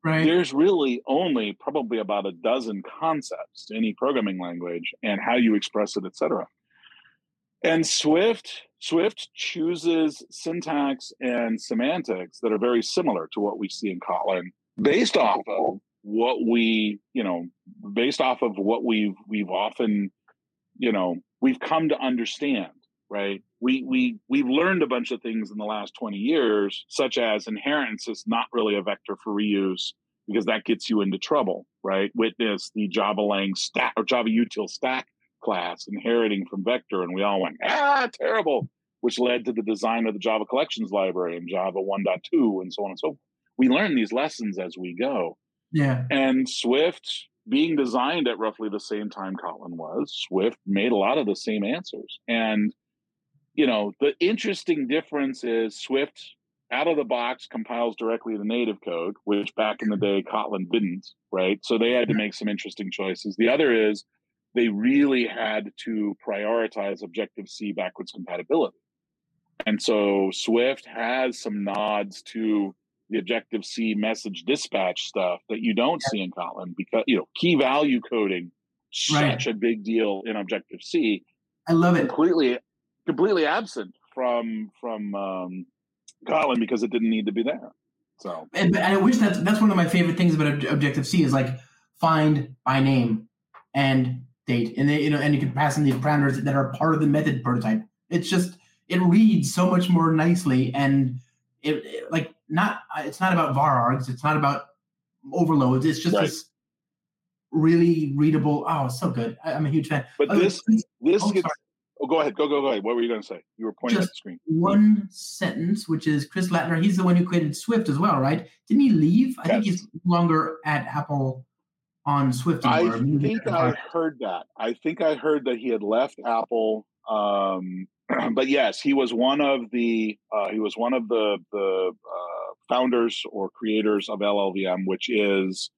B: Right. There's really only probably about a dozen concepts to any programming language and how you express it et cetera. And Swift Swift chooses syntax and semantics that are very similar to what we see in Kotlin, based off of what we, you know, based off of what we've we've often you know we've come to understand right? We we we've learned a bunch of things in the last 20 years such as inheritance is not really a vector for reuse because that gets you into trouble right? Witness the java lang stack or java util stack class inheriting from vector and we all went ah terrible which led to the design of the java collections library and java 1.2 and so on and so forth we learn these lessons as we go
A: Yeah.
B: and Swift, being designed at roughly the same time Kotlin was, Swift made a lot of the same answers. And, you know, the interesting difference is Swift out of the box compiles directly to native code, which back in the day Kotlin didn't, right? So they had to make some interesting choices. The other is they really had to prioritize Objective C backwards compatibility. And so Swift has some nods to the Objective C message dispatch stuff that you don't see in Kotlin because you know key value coding
A: Right.
B: such a big deal in Objective C,
A: I love it.
B: completely completely absent from from um, Kotlin because it didn't need to be there. So
A: And, and I wish that's that's one of my favorite things about Objective C is like find by name and date, and they, you know, and you can pass in these parameters that are part of the method prototype. It's just it reads so much more nicely, and it, it- like not it's not about var args, it's not about overloads. It's just
B: Right.
A: this really readable. Oh, so good. I, I'm a huge fan.
B: but
A: Oh,
B: this
A: please,
B: this
A: oh,
B: gets oh go ahead, go go go ahead. What were you gonna say? You were pointing at the screen.
A: one sentence, which is Chris Lattner. He's the one who created Swift as well, right? Didn't he leave? I think he's longer at Apple on Swift
B: I think I heard that. I think I heard that he had left Apple. Um, but yes, he was one of the uh, he was one of the the uh, founders or creators of LLVM, which is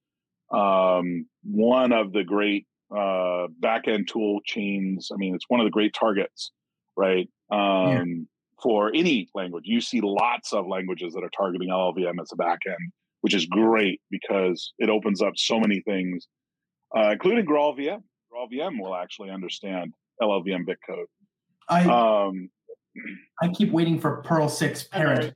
B: um, one of the great uh, backend tool chains. I mean, it's one of the great targets, right? Um, For any language, you see lots of languages that are targeting LLVM as a backend, which is great because it opens up so many things uh, including GraalVM. GraalVM will actually understand LLVM bitcode.
A: I
B: Um,
A: I keep waiting for Perl six Parrot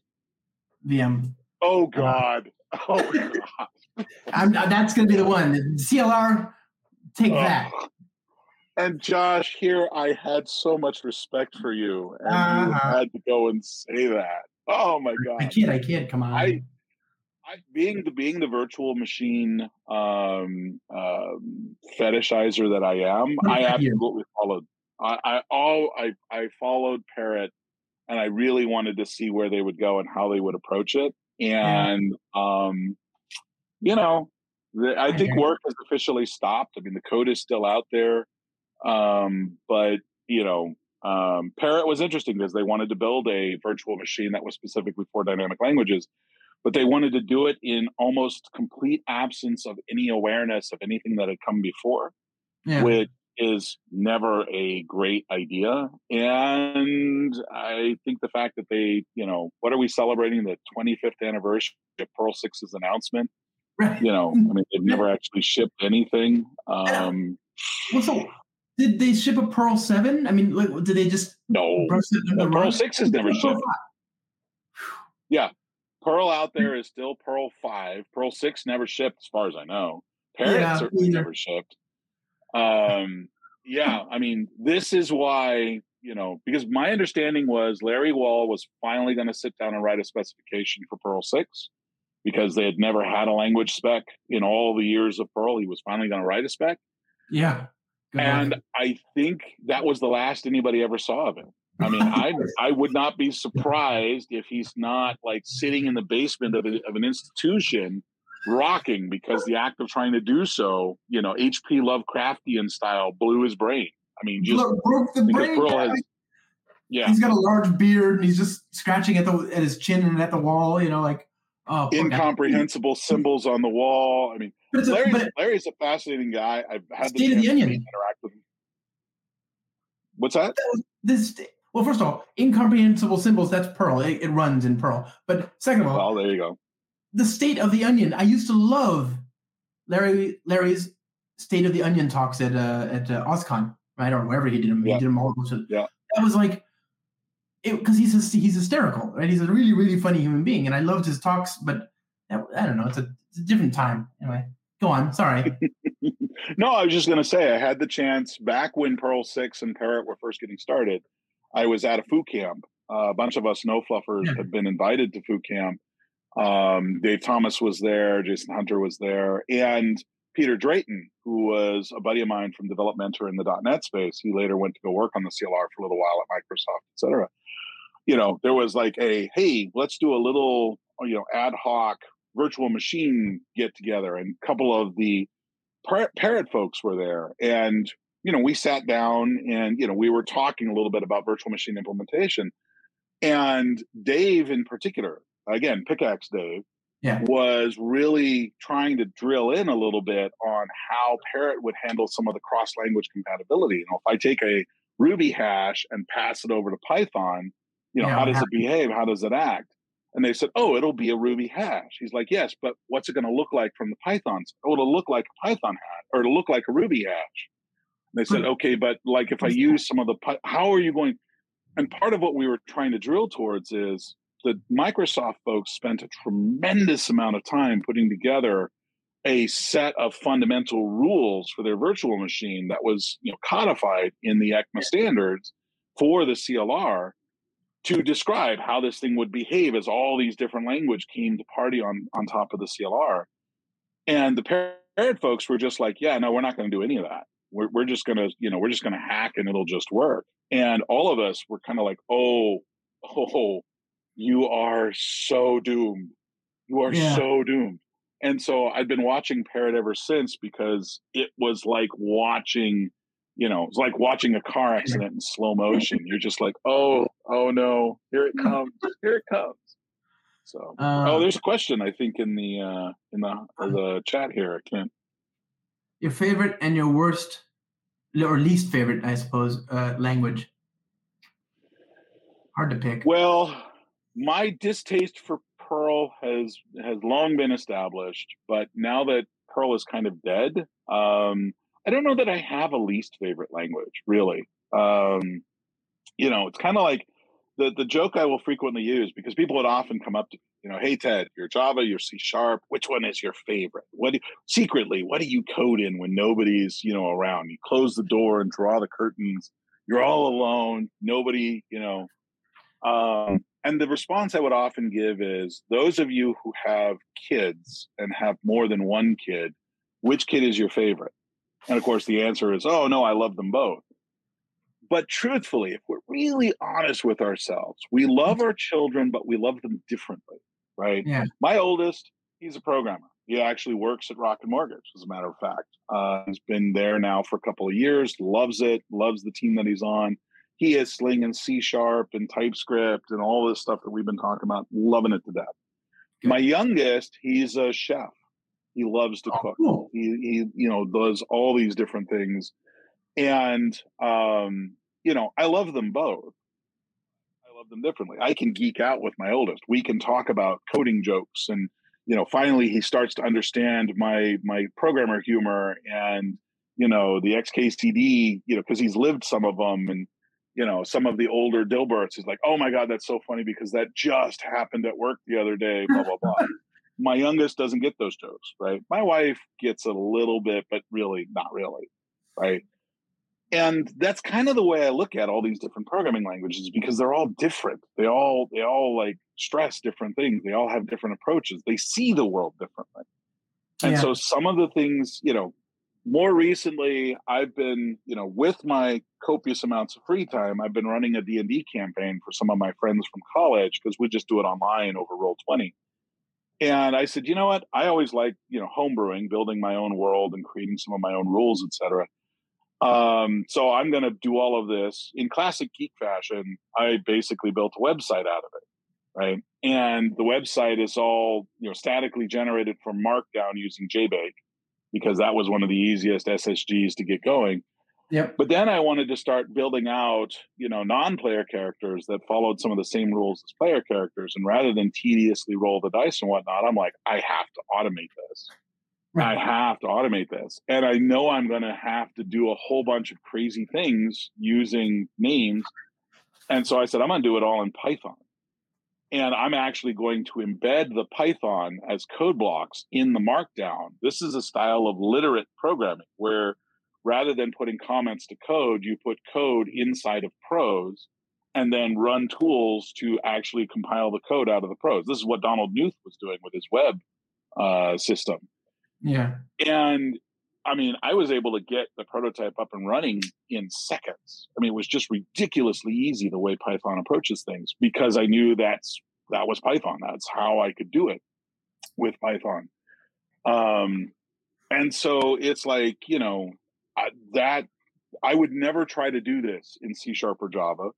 A: VM.
B: oh God! Oh God!
A: I'm, that's going to be the one. CLR, take that.
B: And Josh, here I had so much respect for you, and you
A: Uh-huh.
B: had to go and say that. Oh my God!
A: I can't. I can't. Come on.
B: I, I being the being the virtual machine um, um, fetishizer that I am, I
A: 25 years.
B: absolutely followed. I I all I I followed Parrot, and I really wanted to see where they would go and how they would approach it. And um, you know, the, I think work has officially stopped. I mean, the code is still out there, um, but you know. Um, Parrot was interesting because they wanted to build a virtual machine that was specifically for dynamic languages but they wanted to do it in almost complete absence of any awareness of anything that had come before,
A: yeah.
B: which is never a great idea. And I think the fact that they, you know, what are we celebrating? The 25th anniversary of Perl 6's announcement.
A: right.
B: You know, I mean, they've never actually shipped anything. Um,
A: Well, so did they ship a Perl seven? I mean, like, did they just
B: no,
A: brush it the
B: Perl
A: rug?
B: 6 has never shipped.
A: five.
B: Perl out there is still Perl 5. Perl 6 never shipped, as far as I know. Parrot
A: Yeah,
B: certainly
A: either.
B: never shipped. Um, yeah, I mean, this is why, you know, because my understanding was Larry Wall was finally going to sit down and write a specification for Perl 6 because they had never had a language spec in all the years of Perl. He was finally going to write a spec.
A: Yeah. Good
B: And
A: luck.
B: I think that was the last anybody ever saw of him. I mean, I I would not be surprised if he's not like sitting in the basement of, a, of an institution rocking because the act of trying to do so, you know, HP Lovecraftian style blew his brain. I mean, just
A: broke the brain. Perl
B: has, yeah,
A: He's got a large beard and he's just scratching at the at his chin and at the wall. You know, like oh,
B: incomprehensible symbols on the wall. I mean,
A: But it's a,
B: Larry's,
A: but
B: Larry's a fascinating guy. I've had the
A: State of the
B: chance to
A: Onion.
B: interact with him. What's that?
A: this well, first of all, incomprehensible symbols. That's Perl. It, it runs in Perl. But second of all,
B: Well, there you go.
A: the state of the onion. I used to love Larry Larry's state of the onion talks at uh, at uh, OSCON, right, or wherever he did them.
B: Yeah.
A: He did them all.
B: Yeah.
A: That was like, because he's he's hysterical, right? He's a really really funny human being, and I loved his talks. But that, I don't know. It's a, it's a different time. Anyway, Go on. Sorry.
B: no, I was just going to say I had the chance back when Perl Six and Parrot were first getting started. I was at a foo camp. Uh, a bunch of us no fluffers yeah. had been invited to foo camp. Um, Dave Thomas was there, Jason Hunter was there, and Peter Drayton, who was a buddy of mine from DevelopMentor in the .NET space. He later went to go work on the CLR for a little while at Microsoft, et cetera. You know, there was like a hey, let's do a little you know ad hoc virtual machine get together, and a couple of the Parrot folks were there, and you know we sat down and you know we were talking a little bit about virtual machine implementation, and Dave in particular, again pickaxe Dave,
A: yeah.
B: was really trying to drill in a little bit on how Parrot would handle some of the cross language compatibility. You know, if I take a Ruby hash and pass it over to Python, you know, yeah, how does it behave? How does it act? And they said, oh, it'll be a Ruby hash. He's like, yes, but what's it going to look like from the Python? Oh, it'll look like a Python hash or it'll look like a Ruby hash. And they said, hmm. okay, but like if I use some of the, how are you going? And part of what we were trying to drill towards is the Microsoft folks spent a tremendous amount of time putting together a set of fundamental rules for their virtual machine that was you know codified in the ECMA standards for the CLR to describe how this thing would behave as all these different language came to party on on top of the CLR. And the Parrot folks were just like, yeah, no, we're not going to do any of that. We're, we're just going to, you know, we're just going to hack and it'll just work. And all of us were kind of like, oh, oh, you are so doomed. You are yeah. so doomed. And so I've been watching Parrot ever since because it was like watching, you know, it's like watching a car accident in slow motion. You're just like, oh, oh no, here it comes, here it comes. So, uh, oh, there's a question I think in the uh, in the uh, the chat here. I can't.
A: Your favorite and your worst, or least favorite, I suppose, uh, language. Hard to pick.
B: Well, my distaste for Perl has has long been established, but now that Perl is kind of dead, um, I don't know that I have a least favorite language. Really, um, you know, it's kind of like the the joke I will frequently use because people would often come up to you know, hey Ted, your Java, your C sharp, which one is your favorite? What do, secretly, what do you code in when nobody's you know around? You close the door and draw the curtains. You're all alone. Nobody, you know. Um, and the response I would often give is those of you who have kids and have more than one kid, which kid is your favorite? And of course, the answer is, oh, no, I love them both. But truthfully, if we're really honest with ourselves, we love our children, but we love them differently, right?
A: Yeah.
B: My oldest, he's a programmer. He actually works at Rocket Mortgage, as a matter of fact. Uh, he's been there now for a couple of years, loves it, loves the team that he's on he is slinging C sharp and TypeScript and all this stuff that we've been talking about, loving it to death. My youngest, he's a chef. He loves to oh, cook. Cool. He, he, you know, does all these different things, and um, you know, I love them both. Love them differently. I can geek out with my oldest. We can talk about coding jokes, and you know, finally he starts to understand my my programmer humor and you know the XKCD, you know, because he's lived some of them and you know, some of the older Dilberts is like, oh my God, that's so funny because that just happened at work the other day, blah, blah, blah. my youngest doesn't get those jokes, right? My wife gets a little bit, but really not really, right? And that's kind of the way I look at all these different programming languages because they're all different. They all they all like stress different things. They all have different approaches. They see the world differently. And yeah. so some of the things, you know, more recently i've been you know with my copious amounts of free time i've been running a d&d campaign for some of my friends from college because we just do it online over roll 20 and i said you know what i always like you know homebrewing building my own world and creating some of my own rules etc um, so i'm going to do all of this in classic geek fashion i basically built a website out of it right and the website is all you know statically generated from markdown using jbake because that was one of the easiest SSGs to get going.
A: Yep.
B: But then I wanted to start building out, you know, non-player characters that followed some of the same rules as player characters. And rather than tediously roll the dice and whatnot, I'm like, I have to automate this. Right. I have to automate this. And I know I'm going to have to do a whole bunch of crazy things using names. And so I said, I'm going to do it all in Python. and I'm actually going to embed the Python as code blocks in the Markdown. This is a style of literate programming where rather than putting comments to code, you put code inside of prose and then run tools to actually compile the code out of the prose. This is what Donald Knuth was doing with his web uh, system.
A: Yeah.
B: And I mean, I was able to get the prototype up and running in seconds. I mean, it was just ridiculously easy the way Python approaches things because I knew that's that was Python. That's how I could do it with Python. Um, and so it's like you know I, that I would never try to do this in C sharp or Java.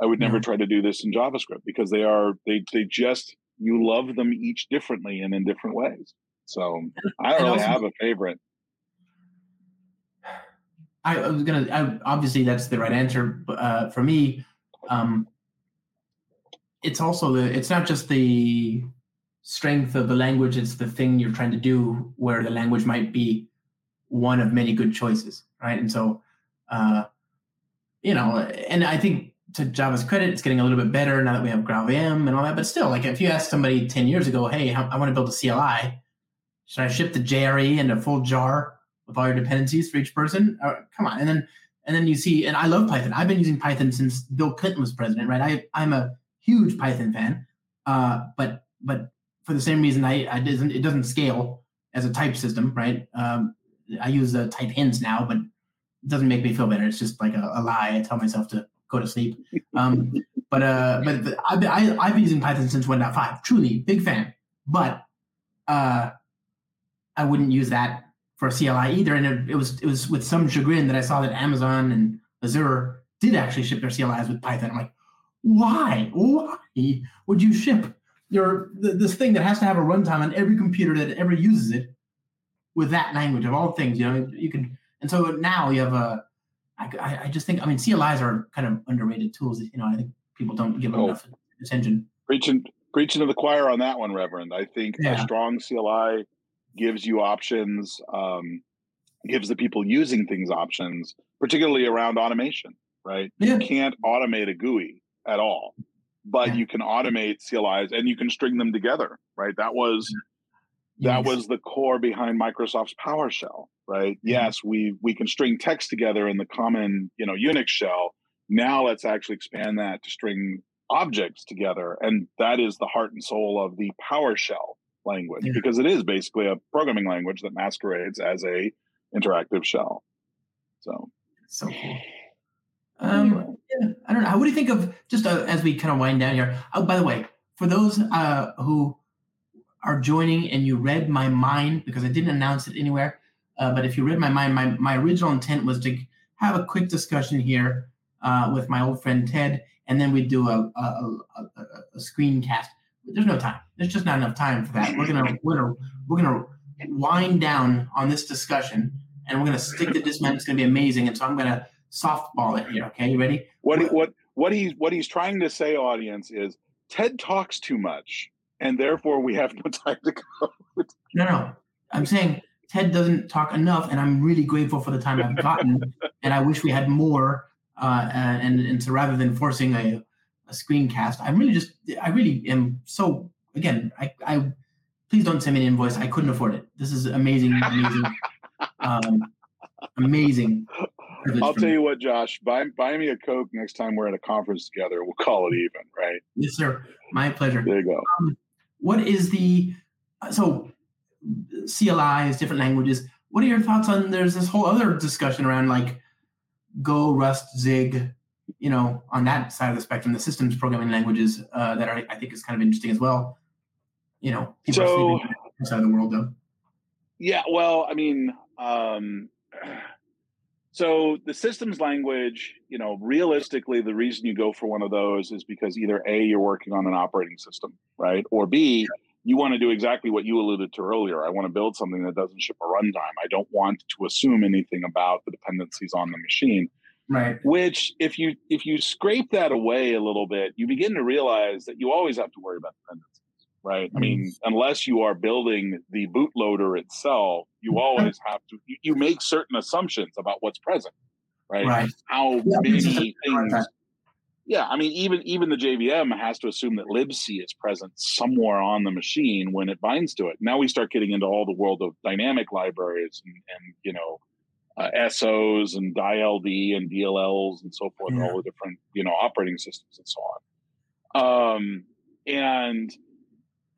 B: I would never try to do this in JavaScript because they are they they just you love them each differently and in different ways. So I don't really have a favorite.
A: I, I was gonna. I, obviously, that's the right answer. But uh, for me, um, it's also the. It's not just the strength of the language; it's the thing you're trying to do, where the language might be one of many good choices, right? And so, uh, you know, and I think to Java's credit, it's getting a little bit better now that we have GraalVM and all that. But still, like if you ask somebody ten years ago, "Hey, I want to build a CLI," should I ship the JRE and a full jar? with all your dependencies for each person. Uh, come on, and then and then you see, and I love Python. I've been using Python since Bill Clinton was president, right? I I'm a huge Python fan, uh, but but for the same reason, I, I doesn't it doesn't scale as a type system, right? Um, I use the type hints now, but it doesn't make me feel better. It's just like a, a lie. I tell myself to go to sleep. Um, but uh, but I've been, I, I've been using Python since 1.5. Truly big fan, but uh, I wouldn't use that for CLI either. And it, it, was it was with some chagrin that I saw that Amazon and Azure did actually ship their CLIs with Python. I'm like, why? Why would you ship your this thing that has to have a runtime on every computer that ever uses it with that language of all things? You know, you can. And so now you have a. I, I just think I mean CLIs are kind of underrated tools. You know, I think people don't give them oh. enough attention.
B: Preaching preaching to the choir on that one, Reverend. I think yeah. a strong CLI gives you options, um, gives the people using things options, particularly around automation, right? Yeah. You can't automate a GUI at all, but yeah. you can automate CLIs and you can string them together, right? That was that was the core behind Microsoft's PowerShell, right? Yes, we we can string text together in the common, you know, Unix shell. Now let's actually expand that to string objects together, and that is the heart and soul of the PowerShell language yeah. because it is basically a programming language that masquerades as a interactive shell. So,
A: so cool. Um, yeah, I don't know. What do you think of just uh, as we kind of wind down here? Oh, by the way, for those uh, who are joining and you read my mind because I didn't announce it anywhere, uh, but if you read my mind, my my original intent was to have a quick discussion here uh, with my old friend Ted, and then we do a a, a, a, a screencast there's no time. There's just not enough time for that. We're gonna we're gonna we're gonna wind down on this discussion, and we're gonna stick to this man. It's gonna be amazing. And so I'm gonna softball it here. Okay, you ready?
B: What what what he's what he's trying to say, audience, is Ted talks too much, and therefore we have no time to go.
A: no, no. I'm saying Ted doesn't talk enough, and I'm really grateful for the time I've gotten, and I wish we had more. Uh, and and so rather than forcing a a screencast. I'm really just, I really am so, again, I, I please don't send me an invoice. I couldn't afford it. This is amazing, amazing, um, amazing.
B: I'll tell me. you what, Josh, buy, buy me a Coke next time we're at a conference together. We'll call it even, right?
A: Yes, sir. My pleasure.
B: There you go.
A: Um, what is the, so CLI is different languages. What are your thoughts on, there's this whole other discussion around like Go, Rust, Zig, you know, on that side of the spectrum, the systems programming languages uh, that are, I think, is kind of interesting as well. You know,
B: people so,
A: are inside of the world, though.
B: Yeah, well, I mean, um, so the systems language, you know, realistically, the reason you go for one of those is because either a you're working on an operating system, right, or b you want to do exactly what you alluded to earlier. I want to build something that doesn't ship a runtime. I don't want to assume anything about the dependencies on the machine.
A: Right.
B: Which if you if you scrape that away a little bit, you begin to realize that you always have to worry about dependencies. Right. Mm-hmm. I mean, unless you are building the bootloader itself, you always have to you, you make certain assumptions about what's present. Right. right. How yeah, many things yeah, I mean, even even the JVM has to assume that libc is present somewhere on the machine when it binds to it. Now we start getting into all the world of dynamic libraries and, and you know uh, SOs and DILD and DLLs and so forth, yeah. all the different you know operating systems and so on. Um, and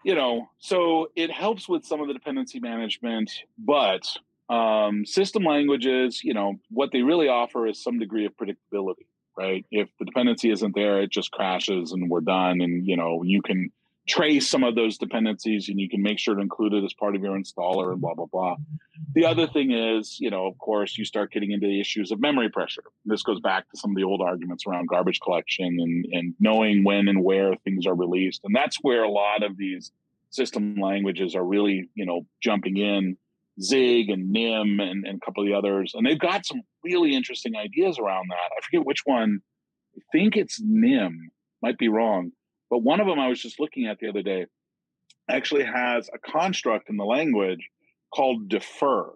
B: you know, so it helps with some of the dependency management, but um, system languages, you know, what they really offer is some degree of predictability, right? If the dependency isn't there, it just crashes and we're done. And, you know, you can trace some of those dependencies and you can make sure to include it as part of your installer and blah, blah, blah. The other thing is, you know, of course, you start getting into the issues of memory pressure. This goes back to some of the old arguments around garbage collection and, and knowing when and where things are released. And that's where a lot of these system languages are really, you know, jumping in. Zig and Nim and, and a couple of the others. And they've got some really interesting ideas around that. I forget which one. I think it's Nim, might be wrong. But one of them I was just looking at the other day actually has a construct in the language called defer.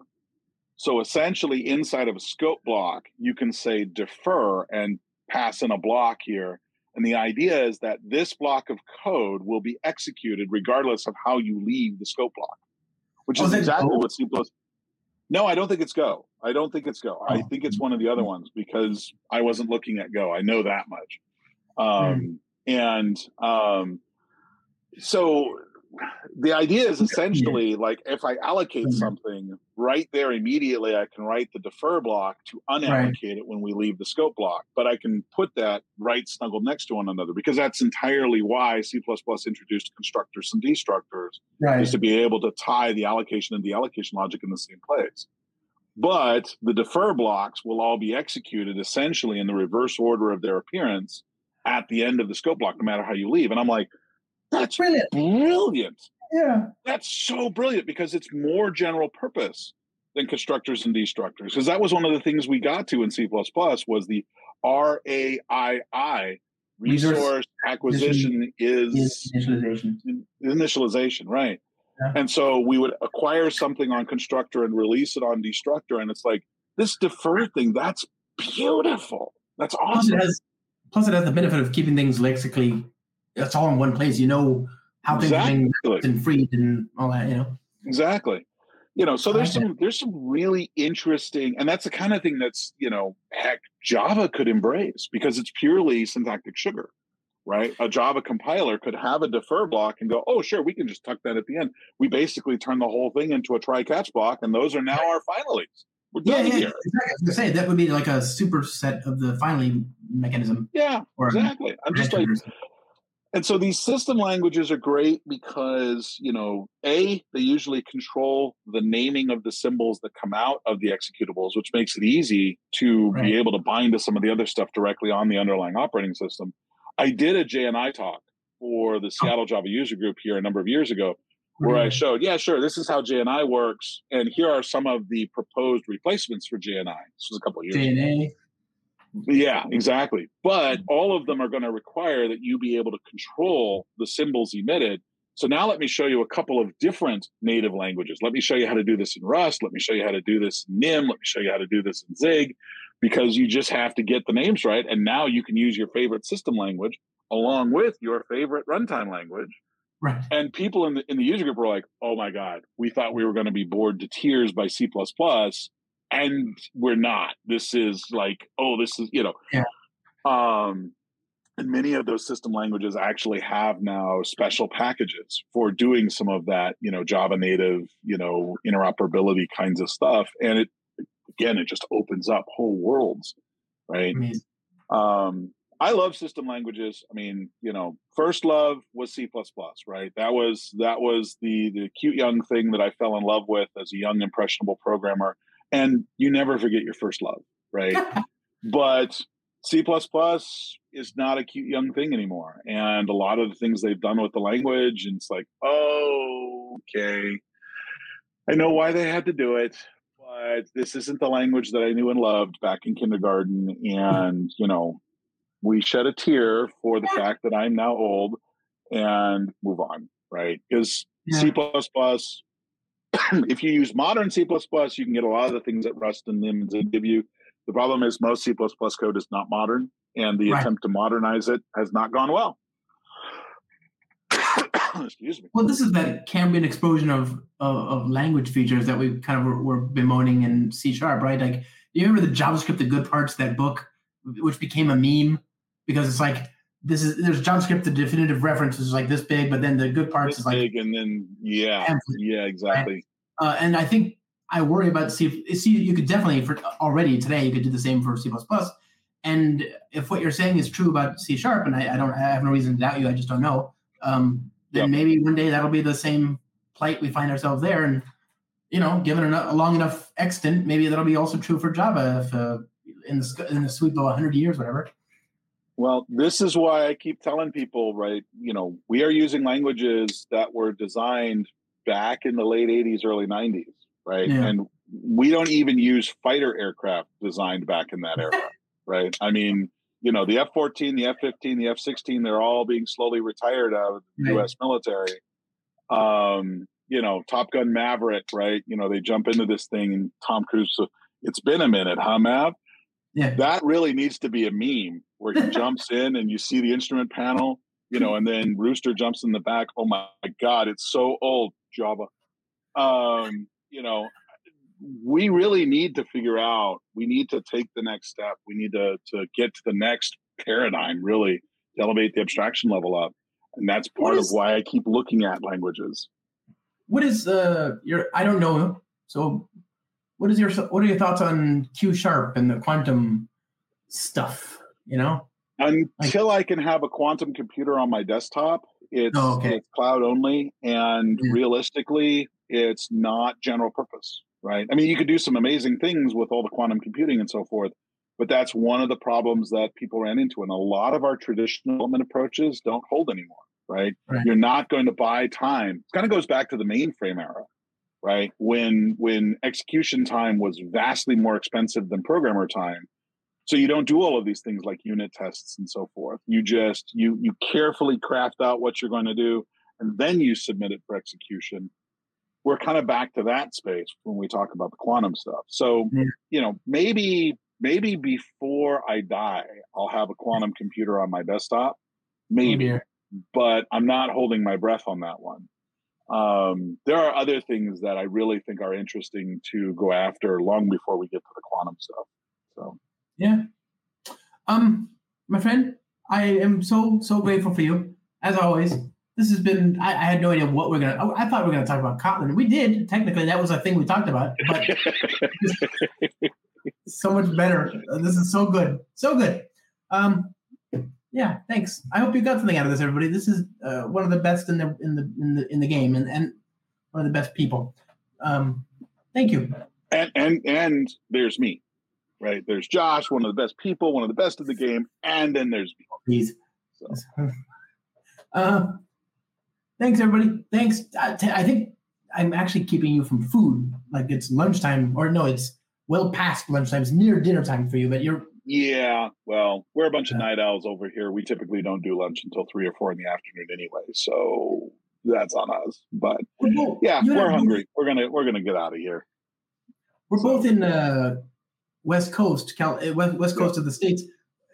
B: So essentially, inside of a scope block, you can say defer and pass in a block here and the idea is that this block of code will be executed regardless of how you leave the scope block, which oh, is exactly Go? what C++. No, I don't think it's Go. I don't think it's Go. Oh. I think it's one of the other ones because I wasn't looking at Go. I know that much. Um. And um, so the idea is essentially like if I allocate mm-hmm. something right there immediately, I can write the defer block to unallocate right. it when we leave the scope block. But I can put that right snuggled next to one another because that's entirely why C introduced constructors and destructors right. is to be able to tie the allocation and the allocation logic in the same place. But the defer blocks will all be executed essentially in the reverse order of their appearance at the end of the scope block, no matter how you leave. And I'm like, that's brilliant. Brilliant.
A: Yeah.
B: That's so brilliant because it's more general purpose than constructors and destructors. Because that was one of the things we got to in C was the RAII resource, resource acquisition is
A: initialization.
B: Initialization, right. Yeah. And so we would acquire something on constructor and release it on destructor. And it's like this defer thing, that's beautiful. That's awesome.
A: It has, plus it has the benefit of keeping things lexically uh, it's all in one place. You know how things exactly. are being and freed and all that. You know
B: exactly. You know, so there's some there's some really interesting, and that's the kind of thing that's you know, heck, Java could embrace because it's purely syntactic sugar, right? A Java compiler could have a defer block and go, oh, sure, we can just tuck that at the end. We basically turn the whole thing into a try catch block, and those are now our finalies. We're
A: yeah, yeah, here. exactly. I say that would be like a superset of the finally mechanism.
B: Yeah, exactly. I'm just like, and so these system languages are great because, you know, A, they usually control the naming of the symbols that come out of the executables, which makes it easy to right. be able to bind to some of the other stuff directly on the underlying operating system. I did a JNI talk for the oh. Seattle Java user group here a number of years ago, where mm-hmm. I showed, yeah, sure, this is how JNI works. And here are some of the proposed replacements for JNI. This was a couple of years JNA. ago. Yeah, exactly. But all of them are going to require that you be able to control the symbols emitted. So now let me show you a couple of different native languages. Let me show you how to do this in Rust. Let me show you how to do this in Nim. Let me show you how to do this in Zig, because you just have to get the names right. And now you can use your favorite system language along with your favorite runtime language.
A: Right.
B: And people in the in the user group were like, "Oh my god, we thought we were going to be bored to tears by C++, and we're not. This is like, oh, this is you know,
A: yeah.
B: um, and many of those system languages actually have now special packages for doing some of that, you know, Java native, you know, interoperability kinds of stuff, and it again, it just opens up whole worlds, right? Um, I love system languages. I mean, you know, first love was C++, right? That was that was the the cute young thing that I fell in love with as a young impressionable programmer and you never forget your first love, right? but C is not a cute young thing anymore. And a lot of the things they've done with the language, and it's like, oh, okay. I know why they had to do it, but this isn't the language that I knew and loved back in kindergarten. And, you know, we shed a tear for the fact that I'm now old and move on, right? Because yeah. C if you use modern C++, you can get a lot of the things that Rust and Nim give you. The problem is most C++ code is not modern, and the
A: Right.
B: attempt to modernize it has not gone well. Excuse me.
A: Well, this is that Cambrian explosion of, of of language features that we kind of were, were bemoaning in C sharp, right? Like, you remember the JavaScript, the good parts, that book, which became a meme because it's like this is there's JavaScript, the definitive reference is like this big, but then the good parts
B: This
A: is like
B: big and then yeah, yeah, exactly.
A: Uh, and I think I worry about C. C. You could definitely for already today you could do the same for C++. And if what you're saying is true about C sharp, and I, I don't I have no reason to doubt you, I just don't know. Um, then
B: Yep.
A: maybe one day that'll be the same plight we find ourselves there, and you know, given a, a long enough extent, maybe that'll be also true for Java if uh, in the in the sweep of 100 years, whatever.
B: Well, this is why I keep telling people, right? You know, we are using languages that were designed back in the late 80s, early 90s, right?
A: Yeah.
B: And we don't even use fighter aircraft designed back in that era, right? I mean, you know, the F 14, the F 15, the F 16, they're all being slowly retired out of the
A: Right.
B: US military. Um, you know, Top Gun Maverick, right? You know, they jump into this thing and Tom Cruise, it's been a minute, huh, Mav?
A: Yeah.
B: that really needs to be a meme where he jumps in and you see the instrument panel, you know, and then Rooster jumps in the back. Oh my God, it's so old, Java. Um, you know, we really need to figure out, we need to take the next step. We need to, to get to the next paradigm, really, to elevate the abstraction level up. And that's part
A: is-
B: of why I keep looking at languages.
A: What is uh your? I don't know. So, what is your what are your thoughts on Q sharp and the quantum stuff? You know.
B: until I can have a quantum computer on my desktop, it's,
A: Oh, okay.
B: it's cloud only, and
A: Yeah.
B: realistically, it's not general purpose, right? I mean, you could do some amazing things with all the quantum computing and so forth, but that's one of the problems that people ran into, and a lot of our traditional development approaches don't hold anymore, right?
A: Right.
B: You're not going to buy time. It kind of goes back to the mainframe era, right? When when execution time was vastly more expensive than programmer time. So you don't do all of these things like unit tests and so forth. You just you you carefully craft out what you're going to do and then you submit it for execution. We're kind of back to that space when we talk about the quantum stuff. So
A: Yeah.
B: you know maybe maybe before i die i'll have a quantum computer on my desktop.
A: Oh,
B: maybe. but i'm not holding my breath on that one um, there are other things that i really think are interesting to go after long before we get to the quantum stuff so
A: Yeah. Um, my friend, I am so so grateful for you as always. This has been. I, I had no idea what we're gonna. I, I thought we were gonna talk about Kotlin. We did technically. That was a thing we talked about. But so much better. This is so good. So good. Um, yeah. Thanks. I hope you got something out of this, everybody. This is uh, one of the best in the in the in the in the game, and and one of the best people. Um, thank you.
B: and and and there's me right there's josh one of the best people one of the best of the game and then there's me
A: please.
B: So.
A: Uh, thanks, everybody. Thanks. I, t- I think I'm actually keeping you from food. Like it's lunchtime, or no, it's well past lunchtime. It's near dinner time for you, but you're
B: yeah well we're a bunch of night owls over here. We typically don't do lunch until three or four in the afternoon anyway so that's on us but
A: we're both,
B: yeah
A: you and I
B: we're
A: both-
B: hungry. We're gonna we're gonna get out of here.
A: We're both in uh, West Coast, Cal, uh, West, Coast of the states.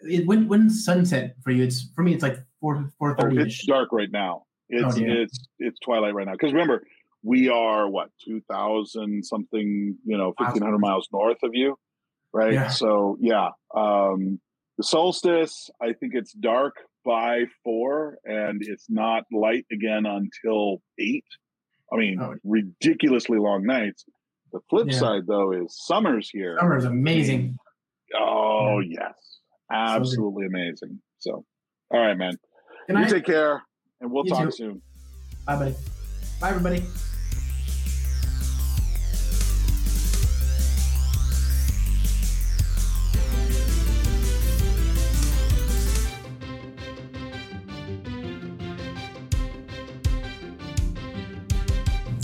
A: It, when when's sunset for you? It's for me. It's like four four
B: oh,
A: thirty
B: it's dark right now. It's
A: Oh,
B: it's it's twilight right now because remember we are what 2000 something you know 1500 miles north of you right
A: Yeah.
B: so yeah um the solstice i think it's dark by four and it's not light again until eight i mean
A: Oh.
B: ridiculously long nights the flip
A: Yeah.
B: side though is summer's here
A: Summer is amazing.
B: oh yes absolutely amazing so all right man
A: Good
B: you
A: night.
B: take care and we'll talk
A: too.
B: soon
A: Bye, buddy. Bye, everybody.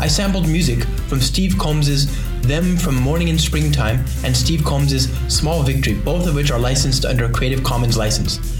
A: I sampled music from Steve Combs's Them from Morning in Springtime and Steve Combs's Small Victory, both of which are licensed under a Creative Commons license.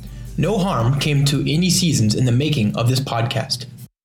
A: No harm came to any seasons in the making of this podcast.